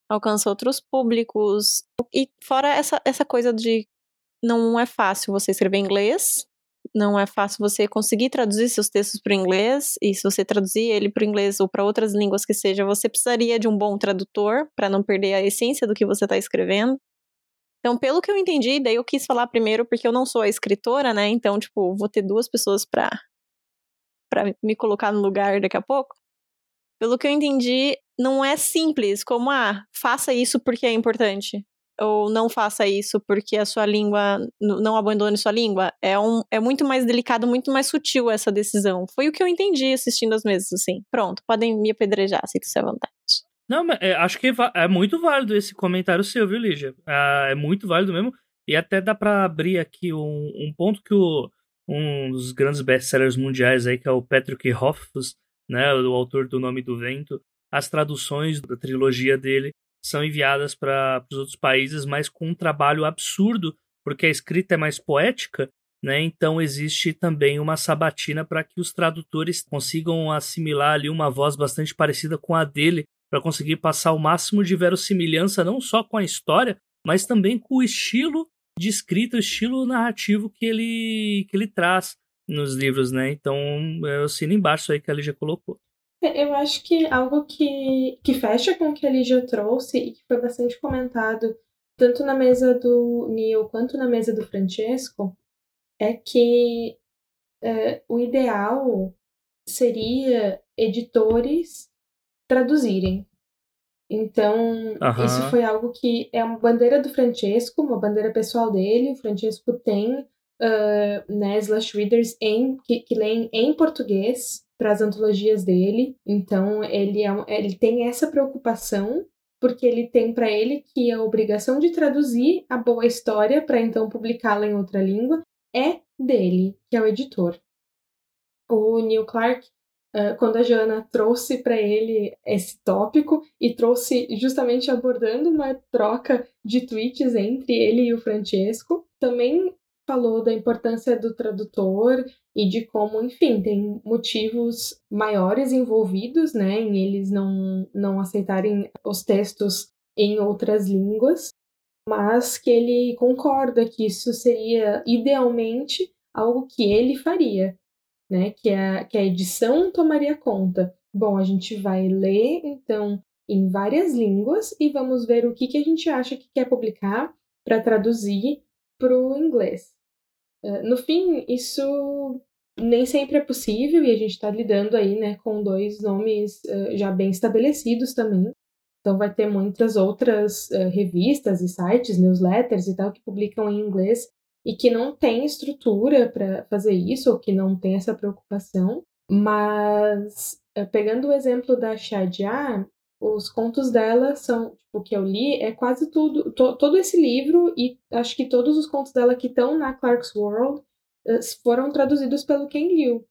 alcança outros públicos. E fora essa, essa coisa de não é fácil você escrever inglês, não é fácil você conseguir traduzir seus textos para o inglês, e se você traduzir ele para o inglês ou para outras línguas que seja, você precisaria de um bom tradutor para não perder a essência do que você está escrevendo. Então, pelo que eu entendi, daí eu quis falar primeiro porque eu não sou a escritora, né? Então, tipo, vou ter duas pessoas pra, pra me colocar no lugar daqui a pouco. Pelo que eu entendi, não é simples como, ah, faça isso porque é importante. Ou não faça isso porque a sua língua, não abandone sua língua. É, um, é muito mais delicado, muito mais sutil essa decisão. Foi o que eu entendi assistindo as mesas, assim. Pronto, podem me apedrejar, se quiser vontade. Não, mas é, acho que é muito válido esse comentário seu, viu, Lígia? É, é muito válido mesmo. E até dá para abrir aqui um, um, ponto que o, um dos grandes best-sellers mundiais aí, que é o Patrick Rothfuss, né, o autor do Nome do Vento, as traduções da trilogia dele são enviadas para os outros países, mas com um trabalho absurdo, porque a escrita é mais poética, né? Então existe também uma sabatina para que os tradutores consigam assimilar ali uma voz bastante parecida com a dele para conseguir passar o máximo de verossimilhança não só com a história, mas também com o estilo de escrita, o estilo narrativo que ele, que ele traz nos livros, né? Então eu assino embaixo aí que a Lígia colocou. É, eu acho que algo que, que fecha com o que a Lígia trouxe e que foi bastante comentado tanto na mesa do Neil quanto na mesa do Francesco é que é, o ideal seria editores traduzirem. Então, uhum. isso foi algo que é uma bandeira do Francesco, uma bandeira pessoal dele. O Francesco tem uh, né, slash readers em, que, que leem em português para as antologias dele. Então, ele, é, ele tem essa preocupação, porque ele tem para ele que a obrigação de traduzir a boa história para então publicá-la em outra língua é dele, que é o editor. O Neil Clark quando a Joana trouxe para ele esse tópico e trouxe justamente abordando uma troca de tweets entre ele e o Francesco. Também falou da importância do tradutor e de como, enfim, tem motivos maiores envolvidos, né, em eles não, não aceitarem os textos em outras línguas, mas que ele concorda que isso seria idealmente algo que ele faria, né? Que a, que a edição tomaria conta. Bom, a gente vai ler, então, em várias línguas e vamos ver o que, que a gente acha que quer publicar para traduzir para o inglês. Uh, no fim, isso nem sempre é possível e a gente está lidando aí né, com dois nomes uh, já bem estabelecidos também. Então vai ter muitas outras uh, revistas e sites, newsletters e tal que publicam em inglês e que não tem estrutura para fazer isso, ou que não tem essa preocupação. Mas, eh, pegando o exemplo da Shadia, os contos dela são, tipo, o que eu li, é quase tudo, to, todo esse livro, e acho que todos os contos dela que estão na Clark's World eh, foram traduzidos pelo Ken Liu,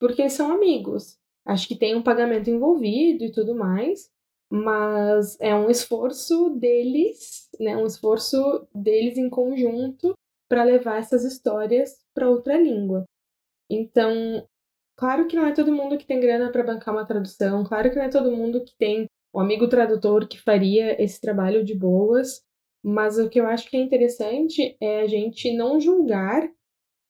porque eles são amigos. Acho que tem um pagamento envolvido e tudo mais, mas é um esforço deles, né, um esforço deles em conjunto para levar essas histórias para outra língua. Então, claro que não é todo mundo que tem grana para bancar uma tradução, claro que não é todo mundo que tem um amigo tradutor que faria esse trabalho de boas, mas o que eu acho que é interessante é a gente não julgar,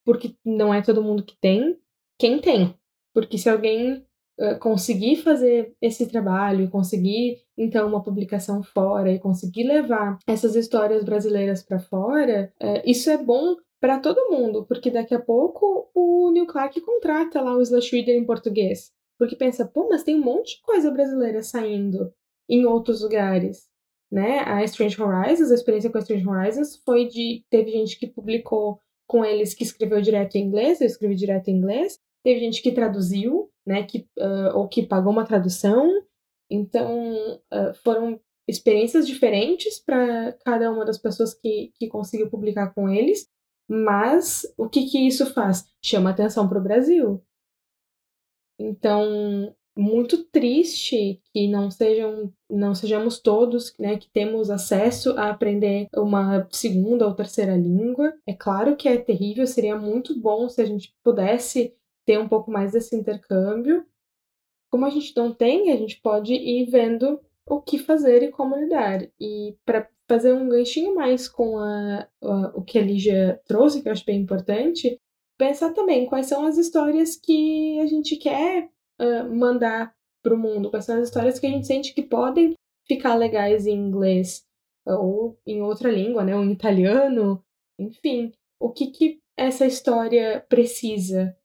porque não é todo mundo que tem, quem tem. Porque se alguém uh, conseguir fazer esse trabalho, conseguir então uma publicação fora e conseguir levar essas histórias brasileiras para fora, uh, isso é bom para todo mundo, porque daqui a pouco o Neil Clark contrata lá o Slash Reader em português. Porque pensa, pô, mas tem um monte de coisa brasileira saindo em outros lugares. Né? A Strange Horizons, a experiência com a Strange Horizons foi de. Teve gente que publicou com eles que escreveu direto em inglês, eu escrevi direto em inglês. Teve gente que traduziu, né? Que, uh, ou que pagou uma tradução. Então, uh, foram experiências diferentes para cada uma das pessoas que, que conseguiu publicar com eles. Mas o que, que isso faz? Chama atenção para o Brasil. Então, muito triste que não sejam não sejamos todos né, que temos acesso a aprender uma segunda ou terceira língua. É claro que é terrível, seria muito bom se a gente pudesse ter um pouco mais desse intercâmbio. Como a gente não tem, a gente pode ir vendo o que fazer e como lidar. E para fazer um ganchinho mais com a, a, o que a Lígia trouxe, que eu acho bem importante, pensar também quais são as histórias que a gente quer uh, mandar para o mundo, quais são as histórias que a gente sente que podem ficar legais em inglês ou em outra língua, né, ou em italiano, enfim, o que que essa história precisa,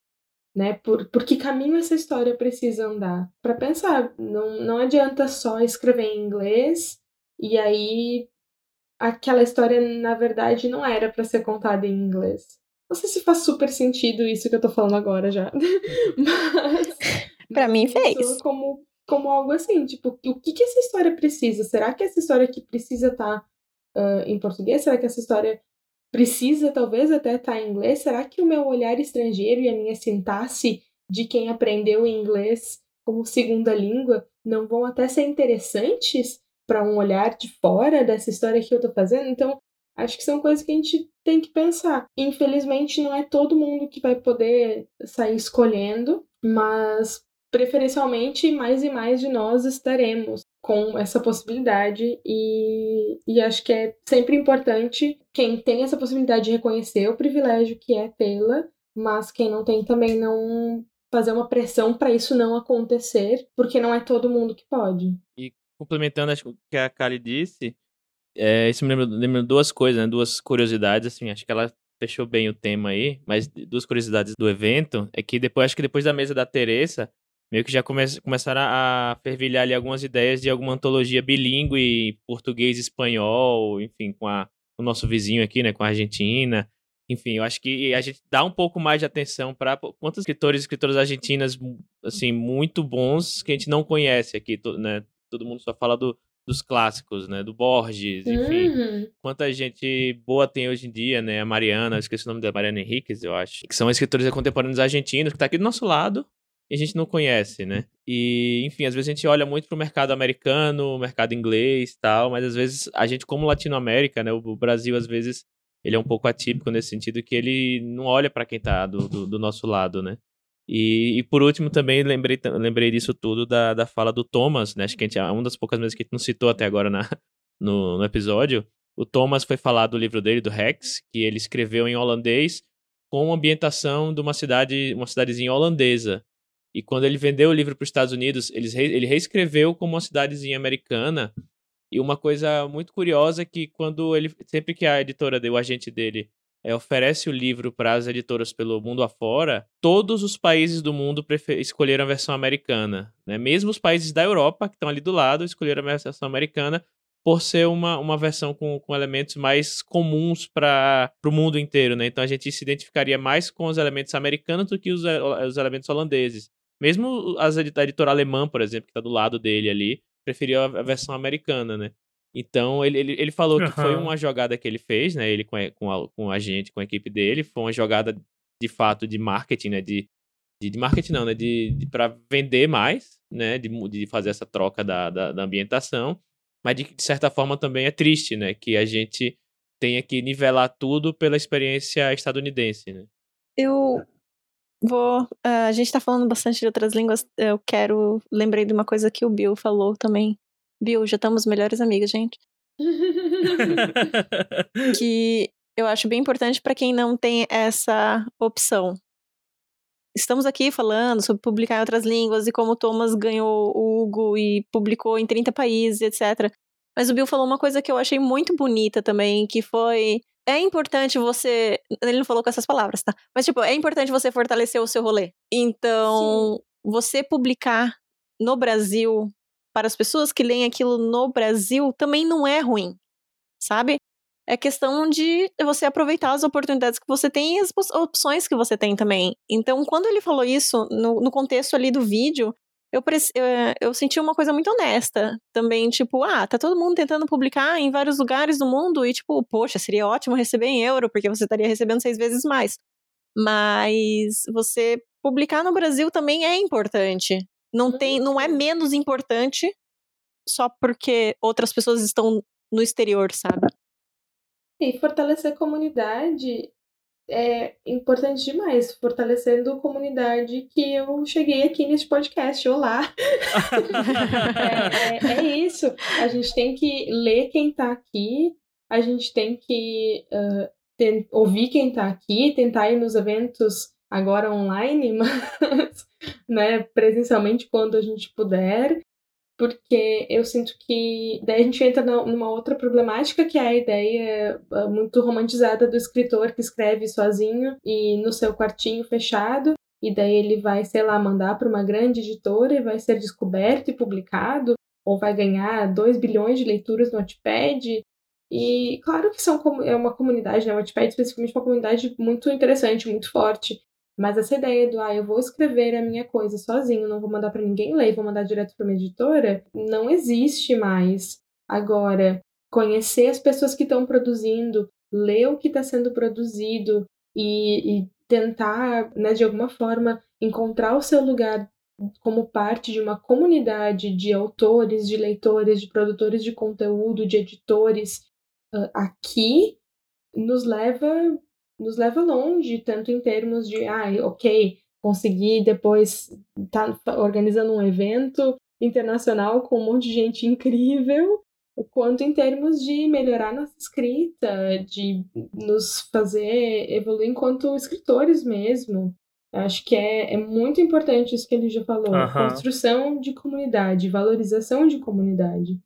né? Por, por que caminho essa história precisa andar? Para pensar, não, não adianta só escrever em inglês e aí aquela história na verdade não era para ser contada em inglês. Não sei se faz super sentido isso que eu tô falando agora já. Mas. pra mim fez. Como, como algo assim, tipo, o que, que essa história precisa? Será que essa história aqui precisa estar tá, uh, em português? Será que essa história precisa talvez até estar tá em inglês? Será que o meu olhar estrangeiro e a minha sintaxe de quem aprendeu inglês como segunda língua não vão até ser interessantes para um olhar de fora dessa história que eu tô fazendo? Então, Acho que são coisas que a gente tem que pensar. Infelizmente, não é todo mundo que vai poder sair escolhendo, mas preferencialmente mais e mais de nós estaremos com essa possibilidade e, e acho que é sempre importante quem tem essa possibilidade de reconhecer o privilégio que é tê-la, mas quem não tem também não fazer uma pressão para isso não acontecer, porque não é todo mundo que pode. E complementando acho que o que a Kali disse, é, isso me lembra, lembra duas coisas, né? Duas curiosidades, assim, acho que ela fechou bem o tema aí, mas duas curiosidades do evento é que depois, acho que depois da mesa da Teresa, meio que já come, começaram a fervilhar ali algumas ideias de alguma antologia bilíngue, português, espanhol, enfim, com, a, com o nosso vizinho aqui, né, com a Argentina. Enfim, eu acho que a gente dá um pouco mais de atenção para quantos escritores e escritoras argentinas, assim, muito bons que a gente não conhece aqui, né? Todo mundo só fala do, dos clássicos, né? Do Borges, enfim. Uhum. Quanta gente boa tem hoje em dia, né? A Mariana, esqueci o nome da Mariana Henriquez, eu acho. Que são escritores contemporâneos argentinos, que tá aqui do nosso lado e a gente não conhece, né? E, enfim, às vezes a gente olha muito pro mercado americano, mercado inglês tal, mas às vezes a gente, como Latinoamérica, né? O Brasil, às vezes, ele é um pouco atípico nesse sentido que ele não olha para quem tá do, do, do nosso lado, né? E, e, por último, também lembrei, lembrei disso tudo da, da fala do Thomas, né? Acho que a gente, é uma das poucas vezes que a gente não citou até agora na, no, no episódio. O Thomas foi falar do livro dele, do Rex, que ele escreveu em holandês com ambientação de uma cidade, uma cidadezinha holandesa. E quando ele vendeu o livro para os Estados Unidos, ele, ele reescreveu como uma cidadezinha americana. E uma coisa muito curiosa é que quando ele, sempre que a editora deu, o agente dele, é, oferece o livro para as editoras pelo mundo afora, todos os países do mundo escolheram a versão americana. Né? Mesmo os países da Europa, que estão ali do lado, escolheram a versão americana por ser uma, uma versão com, com elementos mais comuns para o mundo inteiro. Né? Então a gente se identificaria mais com os elementos americanos do que os, os elementos holandeses. Mesmo as, a editora alemã, por exemplo, que está do lado dele ali, preferiu a versão americana, né? Então, ele, ele, ele falou uhum. que foi uma jogada que ele fez, né? Ele com a, com, a, com a gente, com a equipe dele. Foi uma jogada, de fato, de marketing, né? De, de, de marketing não, né? De, de para vender mais, né? De, de fazer essa troca da, da, da ambientação. Mas, de, de certa forma, também é triste, né? Que a gente tenha que nivelar tudo pela experiência estadunidense, né? Eu vou... Uh, a gente tá falando bastante de outras línguas. Eu quero... Lembrei de uma coisa que o Bill falou também Bill, já estamos melhores amigos, gente. que eu acho bem importante para quem não tem essa opção. estamos aqui falando sobre publicar em outras línguas e como Thomas ganhou o Hugo e publicou em 30 países, etc. Mas o Bill falou uma coisa que eu achei muito bonita também, que foi é importante você. Ele não falou com essas palavras, tá? Mas, tipo, é importante você fortalecer o seu rolê. Então, Sim. você publicar no Brasil, para as pessoas que leem aquilo no Brasil, também não é ruim, sabe? É questão de você aproveitar as oportunidades que você tem e as opções que você tem também. Então, quando ele falou isso, no, no contexto ali do vídeo, eu, eu, eu, senti uma coisa muito honesta também, tipo, ah, tá todo mundo tentando publicar em vários lugares do mundo e, tipo, poxa, seria ótimo receber em euro, porque você estaria recebendo seis vezes mais. Mas você publicar no Brasil também é importante. Não, tem, não é menos importante só porque outras pessoas estão no exterior, sabe? E fortalecer a comunidade é importante demais, fortalecendo a comunidade que eu cheguei aqui nesse podcast. Olá! é, é, é, isso. A gente tem que ler quem está aqui, a gente tem que uh, ter, ouvir quem está aqui, tentar ir nos eventos agora online, mas né, presencialmente quando a gente puder porque eu sinto que daí a gente entra numa outra problemática que é a ideia ah, muito romantizada do escritor que escreve sozinho e no seu quartinho fechado e daí ele vai, sei lá, mandar para uma grande editora e vai ser descoberto e publicado ou vai ganhar 2 bilhões de leituras no Wattpad e claro que são é uma comunidade, né? O Wattpad especificamente uma comunidade muito interessante, muito forte, mas essa ideia do, ah, eu vou escrever a minha coisa sozinho, não vou mandar para ninguém ler, vou mandar direto para uma editora, não existe mais. Agora, conhecer as pessoas que estão produzindo, ler o que está sendo produzido e, e tentar, né, de alguma forma, encontrar o seu lugar como parte de uma comunidade de autores, de leitores, de produtores de conteúdo, de editores uh, aqui, nos leva nos leva longe, tanto em termos de, ah, ok, consegui depois estar tá organizando um evento internacional com um monte de gente incrível, quanto em termos de melhorar nossa escrita, de nos fazer evoluir enquanto escritores mesmo. Acho que é, é muito importante isso que ele já falou: uhum. construção de comunidade, valorização de comunidade.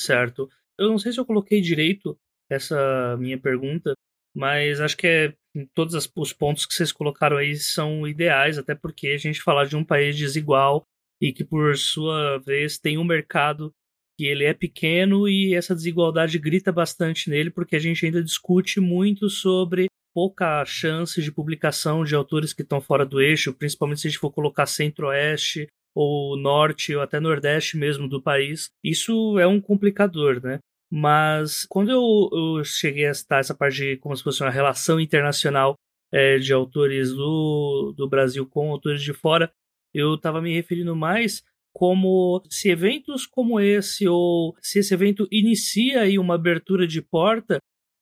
Certo. Eu não sei se eu coloquei direito essa minha pergunta, mas acho que é, todos os pontos que vocês colocaram aí são ideais, até porque a gente fala de um país desigual e que, por sua vez, tem um mercado que ele é pequeno e essa desigualdade grita bastante nele, porque a gente ainda discute muito sobre pouca chance de publicação de autores que estão fora do eixo, principalmente se a gente for colocar centro-oeste ou norte ou até nordeste mesmo do país. Isso é um complicador, né? Mas quando eu, eu cheguei a citar essa parte de como se fosse uma relação internacional é, de autores do, do Brasil com autores de fora, eu estava me referindo mais como se eventos como esse, ou se esse evento inicia aí uma abertura de porta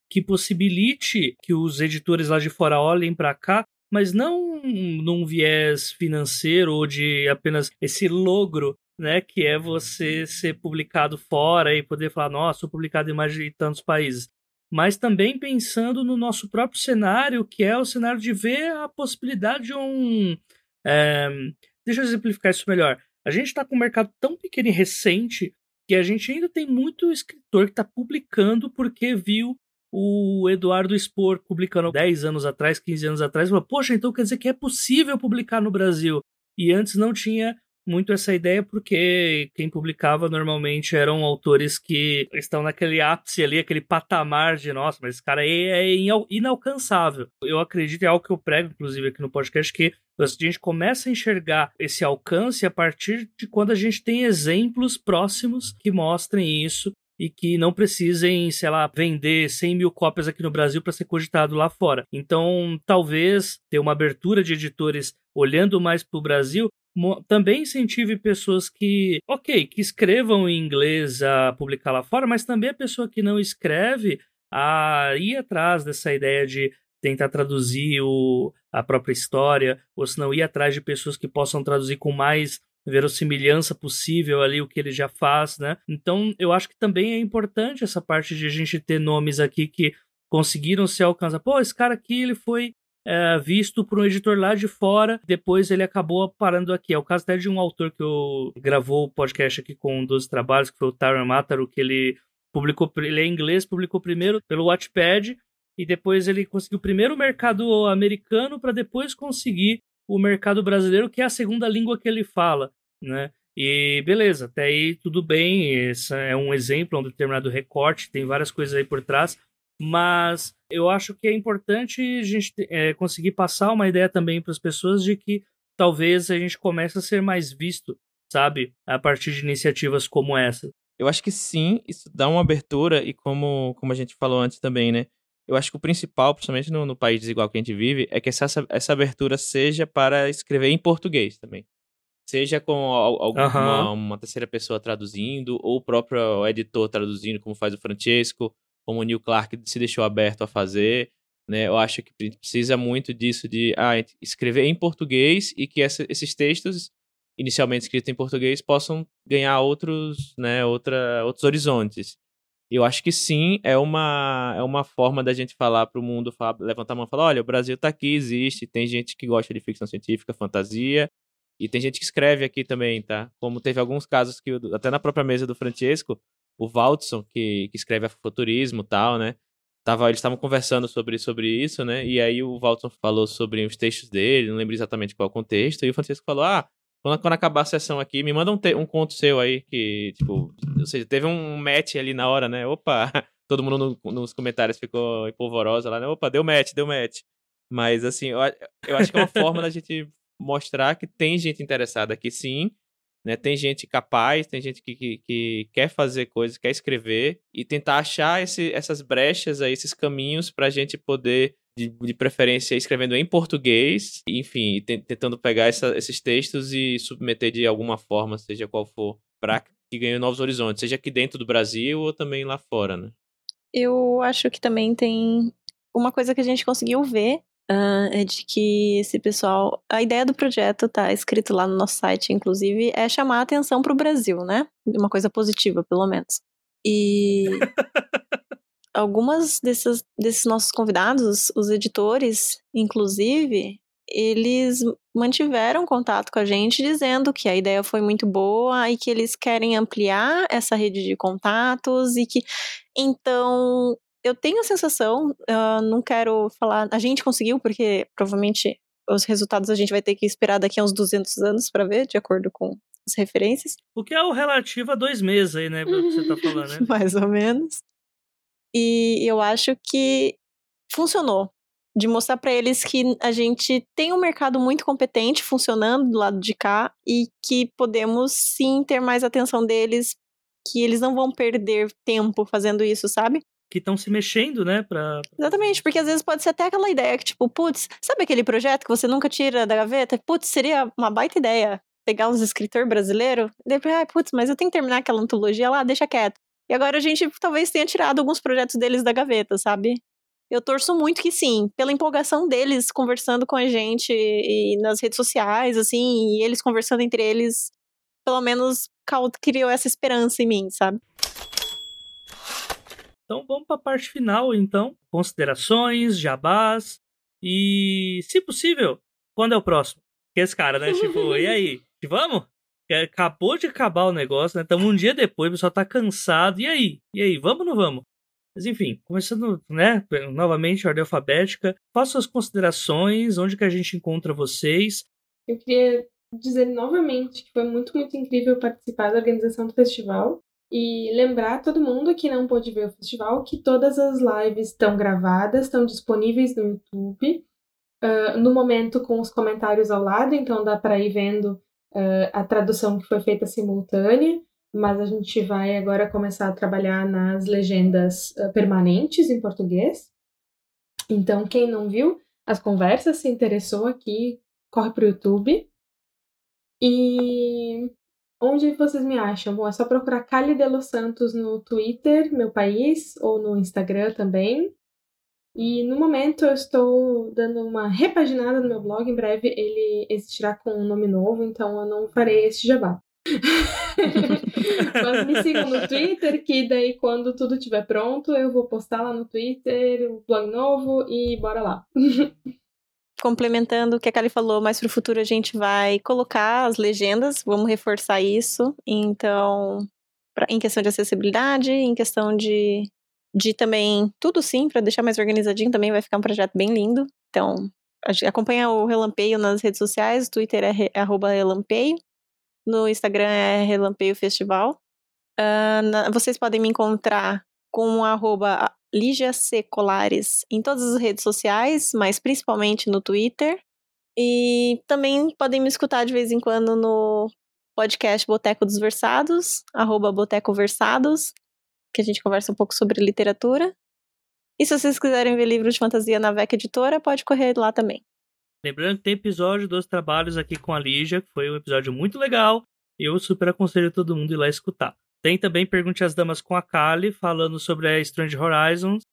que possibilite que os editores lá de fora olhem para cá, mas não num viés financeiro ou de apenas esse logro né? Que é você ser publicado fora e poder falar, nossa, sou publicado em mais de tantos países. Mas também pensando no nosso próprio cenário, que é o cenário de ver a possibilidade de um. É... Deixa eu exemplificar isso melhor. A gente está com um mercado tão pequeno e recente que a gente ainda tem muito escritor que está publicando porque viu o Eduardo Spor publicando 10 anos atrás, 15 anos atrás, e falou, poxa, então quer dizer que é possível publicar no Brasil. E antes não tinha muito essa ideia porque quem publicava normalmente eram autores que estão naquele ápice ali, aquele patamar de nossa, mas esse cara é inalcançável. Eu acredito, é algo que eu prego, inclusive, aqui no podcast, que a gente começa a enxergar esse alcance a partir de quando a gente tem exemplos próximos que mostrem isso e que não precisem, sei lá, vender 100 mil cópias aqui no Brasil para ser cogitado lá fora. Então, talvez ter uma abertura de editores olhando mais para o Brasil também incentive pessoas que, ok, que escrevam em inglês a publicar lá fora, mas também a pessoa que não escreve a ir atrás dessa ideia de tentar traduzir o, a própria história, ou se não ir atrás de pessoas que possam traduzir com mais verossimilhança possível ali o que ele já faz, né? Então, eu acho que também é importante essa parte de a gente ter nomes aqui que conseguiram se alcançar. Pô, esse cara aqui, ele foi é, visto por um editor lá de fora, depois ele acabou parando aqui. É o caso até de um autor que eu gravou o podcast aqui com 12 trabalhos, que foi o Tyron Mataro, que ele publicou, ele é inglês, publicou primeiro pelo Watchpad, e depois ele conseguiu primeiro o mercado americano para depois conseguir o mercado brasileiro, que é a segunda língua que ele fala, né? E beleza, até aí tudo bem, esse é um exemplo, um determinado recorte, tem várias coisas aí por trás, mas eu acho que é importante a gente é, conseguir passar uma ideia também para as pessoas de que talvez a gente comece a ser mais visto, sabe, a partir de iniciativas como essa. Eu acho que sim, isso dá uma abertura e como, como a gente falou antes também, né? Eu acho que o principal, principalmente no, no país desigual que a gente vive, é que essa, essa abertura seja para escrever em português também seja com alguma uhum. uma terceira pessoa traduzindo, ou o próprio editor traduzindo, como faz o Francesco, como o Neil Clark se deixou aberto a fazer. Né? Eu acho que precisa muito disso de ah, escrever em português e que essa, esses textos inicialmente escritos em português possam ganhar outros, né, outra, outros horizontes. Eu acho que sim, é uma, é uma forma da gente falar para o mundo, falar, levantar a mão e falar: olha, o Brasil está aqui, existe, tem gente que gosta de ficção científica, fantasia, e tem gente que escreve aqui também, tá? Como teve alguns casos que, até na própria mesa do Francesco, o Valdson, que, que escreve futurismo e tal, né? Tava, eles estavam conversando sobre, sobre isso, né? E aí o Valdson falou sobre os textos dele, não lembro exatamente qual contexto, e o Francisco falou: Ah, quando, quando acabar a sessão aqui, me manda um, te, um conto seu aí, que, tipo, ou seja, teve um match ali na hora, né? Opa, todo mundo no, nos comentários ficou empolvorosa lá, né? Opa, deu match, deu match. Mas, assim, eu, eu acho que é uma forma da gente mostrar que tem gente interessada aqui sim, né? Tem gente capaz, tem gente que, que, que quer fazer coisas, quer escrever e tentar achar esse, essas brechas aí, esses caminhos para a gente poder, de, de, preferência, escrevendo em português, enfim, tentando pegar essa, esses textos e submeter de alguma forma, seja qual for, para que ganhe novos horizontes, seja aqui dentro do Brasil ou também lá fora, né? Eu acho que também tem uma coisa que a gente conseguiu ver Uh, é de que esse pessoal. A ideia do projeto tá escrito lá no nosso site, inclusive, é chamar a atenção para o Brasil, né? Uma coisa positiva, pelo menos. E. algumas desses, desses nossos convidados, os editores, inclusive, eles mantiveram contato com a gente dizendo que a ideia foi muito boa e que eles querem ampliar essa rede de contatos e que então eu tenho a sensação, uh, não quero falar, a gente conseguiu, porque provavelmente os resultados a gente vai ter que esperar daqui a uns 200 anos para ver, de acordo com as referências. O que é o relativo a dois meses aí, né, pelo que você tá falando, né? Mais ou menos. E eu acho que funcionou. De mostrar para eles que a gente tem um mercado muito competente funcionando do lado de cá e que podemos sim ter mais atenção deles, que eles não vão perder tempo fazendo isso, sabe? Que estão se mexendo, né? Pra... Exatamente, porque às vezes pode ser até aquela ideia que, tipo, putz, sabe aquele projeto que você nunca tira da gaveta? Putz, seria uma baita ideia pegar uns escritores brasileiros. Depois, ah, putz, mas eu tenho que terminar aquela antologia lá, deixa quieto. E agora a gente talvez tenha tirado alguns projetos deles da gaveta, sabe? Eu torço muito que sim, pela empolgação deles conversando com a gente e nas redes sociais, assim, e eles conversando entre eles, pelo menos criou essa esperança em mim, sabe? Então vamos para a parte final, então. Considerações, jabás e, se possível, quando é o próximo? Que esse cara, né? tipo, e aí? Vamos? Acabou de acabar o negócio, né? Estamos um dia depois, o pessoal tá cansado. E aí? E aí, vamos ou não vamos? Mas enfim, começando, né, novamente, ordem alfabética, faça suas considerações, onde que a gente encontra vocês. Eu queria dizer novamente que foi muito, muito incrível participar da organização do festival. E lembrar todo mundo que não pôde ver o festival que todas as lives estão gravadas, estão disponíveis no YouTube. Uh, no momento com os comentários ao lado, então dá para ir vendo uh, a tradução que foi feita simultânea, mas a gente vai agora começar a trabalhar nas legendas uh, permanentes em português. Então, quem não viu as conversas, se interessou aqui, corre para o YouTube. E Onde vocês me acham? Bom, é só procurar Cali de los Santos no Twitter, meu país, ou no Instagram também. E no momento eu estou dando uma repaginada no meu blog. Em breve ele existirá com um nome novo, então eu não farei esse jabá. Mas me sigam no Twitter, que daí quando tudo estiver pronto, eu vou postar lá no Twitter o blog novo e bora lá. complementando o que a Kali falou, mais pro futuro a gente vai colocar as legendas, vamos reforçar isso. Então, pra, em questão de acessibilidade, em questão de, de também tudo sim, para deixar mais organizadinho também, vai ficar um projeto bem lindo. Então, acompanha o Relampeio nas redes sociais, o Twitter é, é relampeio, no Instagram é Relampeio Festival. Uh, na, vocês podem me encontrar com arroba Lígia C. Colares em todas as redes sociais, mas principalmente no Twitter. E também podem me escutar de vez em quando no podcast Boteco dos Versados, arroba Boteco Versados, que a gente conversa um pouco sobre literatura. E se vocês quiserem ver livros de fantasia na VEC Editora, pode correr lá também. Lembrando que tem episódio dos trabalhos aqui com a Lígia, que foi um episódio muito legal. E eu super aconselho todo mundo ir lá escutar. Tem também Pergunte às Damas com a Kali, falando sobre a Strange Horizons,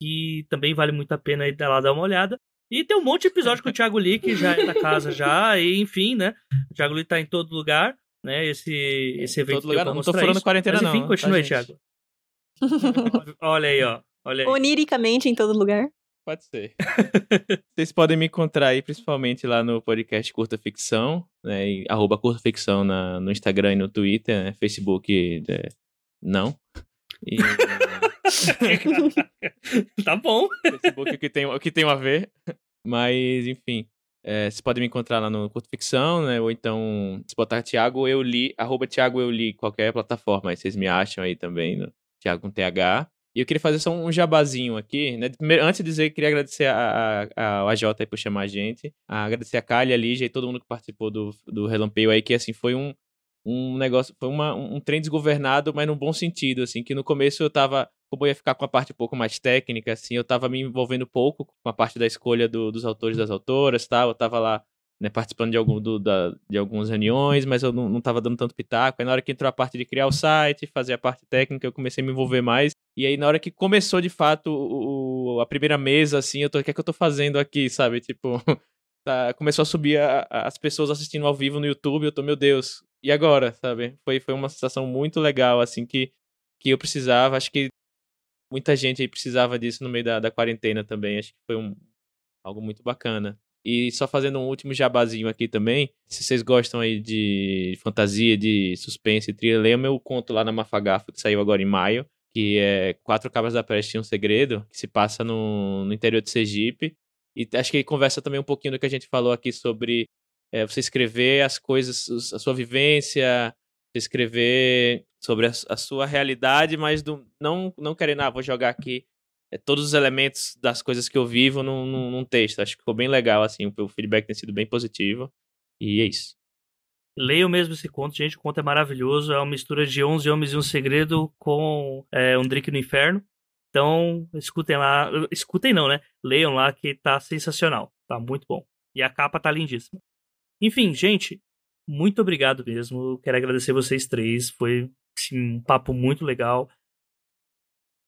que também vale muito a pena ir lá dar uma olhada. E tem um monte de episódio com o Thiago Lee, que já é da casa já, e enfim, né? O Thiago Lee tá em todo lugar, né? Esse, esse evento. Todo lugar, não, não tô falando isso. quarentena, Mas, enfim, não. Continue, tá, Thiago. Olha aí, ó. Olha aí. Oniricamente em todo lugar. Pode ser. Vocês podem me encontrar aí, principalmente lá no podcast Curta Ficção, né? E, arroba Curta Ficção na, no Instagram e no Twitter, né? Facebook, é, não. E, tá bom. Facebook que tem, que tem a ver. Mas, enfim. É, vocês podem me encontrar lá no Curta Ficção, né? Ou então, se botar Thiago Eu Li, arroba Thiago Eu Li, qualquer plataforma, aí vocês me acham aí também, no Thiago com TH. E eu queria fazer só um jabazinho aqui, né? Primeiro, antes de dizer, queria agradecer a, a, a AJ aí por chamar a gente. Agradecer a Kali, a Lígia e todo mundo que participou do, do Relampeio aí, que assim, foi um, um negócio, foi uma, um trem desgovernado, mas num bom sentido, assim, que no começo eu tava, como eu ia ficar com a parte um pouco mais técnica, assim, eu tava me envolvendo pouco com a parte da escolha do, dos autores das autoras, tal, eu tava lá né, participando de, algum, do, da, de algumas reuniões, mas eu não, não tava dando tanto pitaco. Aí na hora que entrou a parte de criar o site, fazer a parte técnica, eu comecei a me envolver mais. E aí na hora que começou de fato o, a primeira mesa, assim, eu tô, o que é que eu tô fazendo aqui, sabe? Tipo, tá, começou a subir a, a, as pessoas assistindo ao vivo no YouTube, eu tô, meu Deus, e agora, sabe? Foi, foi uma sensação muito legal, assim, que, que eu precisava. Acho que muita gente aí precisava disso no meio da, da quarentena também. Acho que foi um, algo muito bacana. E só fazendo um último jabazinho aqui também, se vocês gostam aí de fantasia, de suspense, trilha, leia meu conto lá na Mafagafa, que saiu agora em maio, que é Quatro Cabras da Peste e um Segredo, que se passa no, no interior de Sergipe. E acho que ele conversa também um pouquinho do que a gente falou aqui sobre é, você escrever as coisas, a sua vivência, escrever sobre a, a sua realidade, mas do, não, não querendo, ah, vou jogar aqui é, todos os elementos das coisas que eu vivo num, num, num, texto. Acho que ficou bem legal, assim, o feedback tem sido bem positivo. E é isso. Leiam mesmo esse conto, gente. O conto é maravilhoso. É uma mistura de 11 Homens e um Segredo com é, Um Drink no Inferno. Então, escutem lá. Escutem não, né? Leiam lá que tá sensacional. Tá muito bom. E a capa tá lindíssima. Enfim, gente, muito obrigado mesmo. Quero agradecer vocês três. Foi assim, um papo muito legal.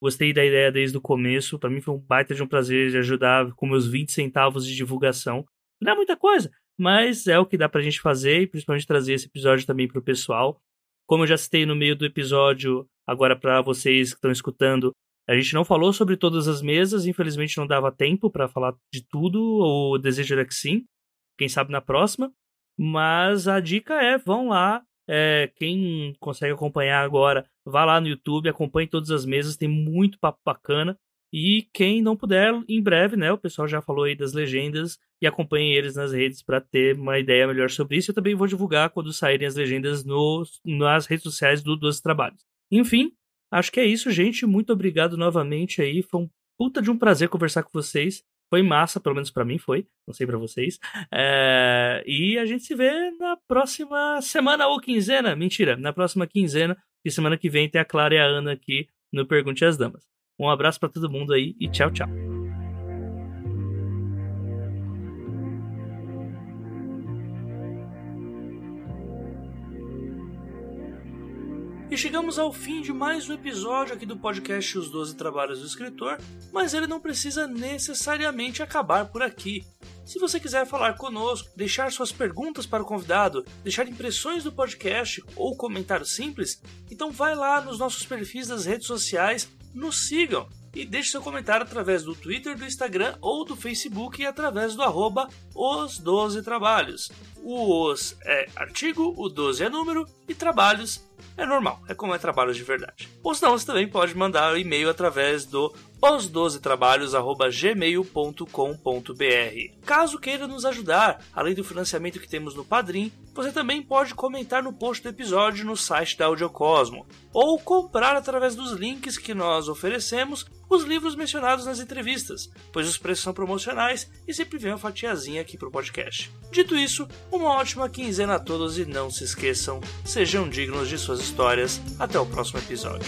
Gostei da ideia desde o começo. Para mim foi um baita de um prazer de ajudar com meus 20 centavos de divulgação. Não é muita coisa, mas é o que dá pra gente fazer e principalmente trazer esse episódio também pro pessoal. Como eu já citei no meio do episódio, agora para vocês que estão escutando, a gente não falou sobre todas as mesas, infelizmente não dava tempo para falar de tudo, ou desejo era que sim. Quem sabe na próxima. Mas a dica é, vão lá, é, quem consegue acompanhar agora, vá lá no YouTube, acompanhe todas as mesas, tem muito papo bacana. E quem não puder, em breve, né? O pessoal já falou aí das legendas e acompanhe eles nas redes para ter uma ideia melhor sobre isso. Eu também vou divulgar quando saírem as legendas no, nas redes sociais do Doze Trabalhos. Enfim, acho que é isso, gente. Muito obrigado novamente aí. Foi um puta de um prazer conversar com vocês. Foi massa, pelo menos para mim foi. Não sei para vocês. É... E a gente se vê na próxima semana ou quinzena. Mentira, na próxima quinzena. E semana que vem tem a Clara e a Ana aqui no Pergunte às Damas. Um abraço para todo mundo aí e tchau, tchau. E chegamos ao fim de mais um episódio aqui do podcast Os Doze Trabalhos do Escritor, mas ele não precisa necessariamente acabar por aqui. Se você quiser falar conosco, deixar suas perguntas para o convidado, deixar impressões do podcast ou comentário simples, então vai lá nos nossos perfis das redes sociais, nos sigam. e deixe seu comentário através do Twitter, do Instagram ou do Facebook e através do arroba os 12 trabalhos. O os é artigo, o 12 é número e trabalhos é normal, é como é trabalho de verdade. Ou senão você também pode mandar um e-mail através do os12trabalhos@gmail.com.br. Caso queira nos ajudar, além do financiamento que temos no Padrim, você também pode comentar no post do episódio no site da Audiocosmo, ou comprar através dos links que nós oferecemos os livros mencionados nas entrevistas, pois os preços são promocionais e sempre vem uma fatiazinha aqui pro podcast. Dito isso, uma ótima quinzena a todos e não se esqueçam, sejam dignos de suas histórias. Até o próximo episódio.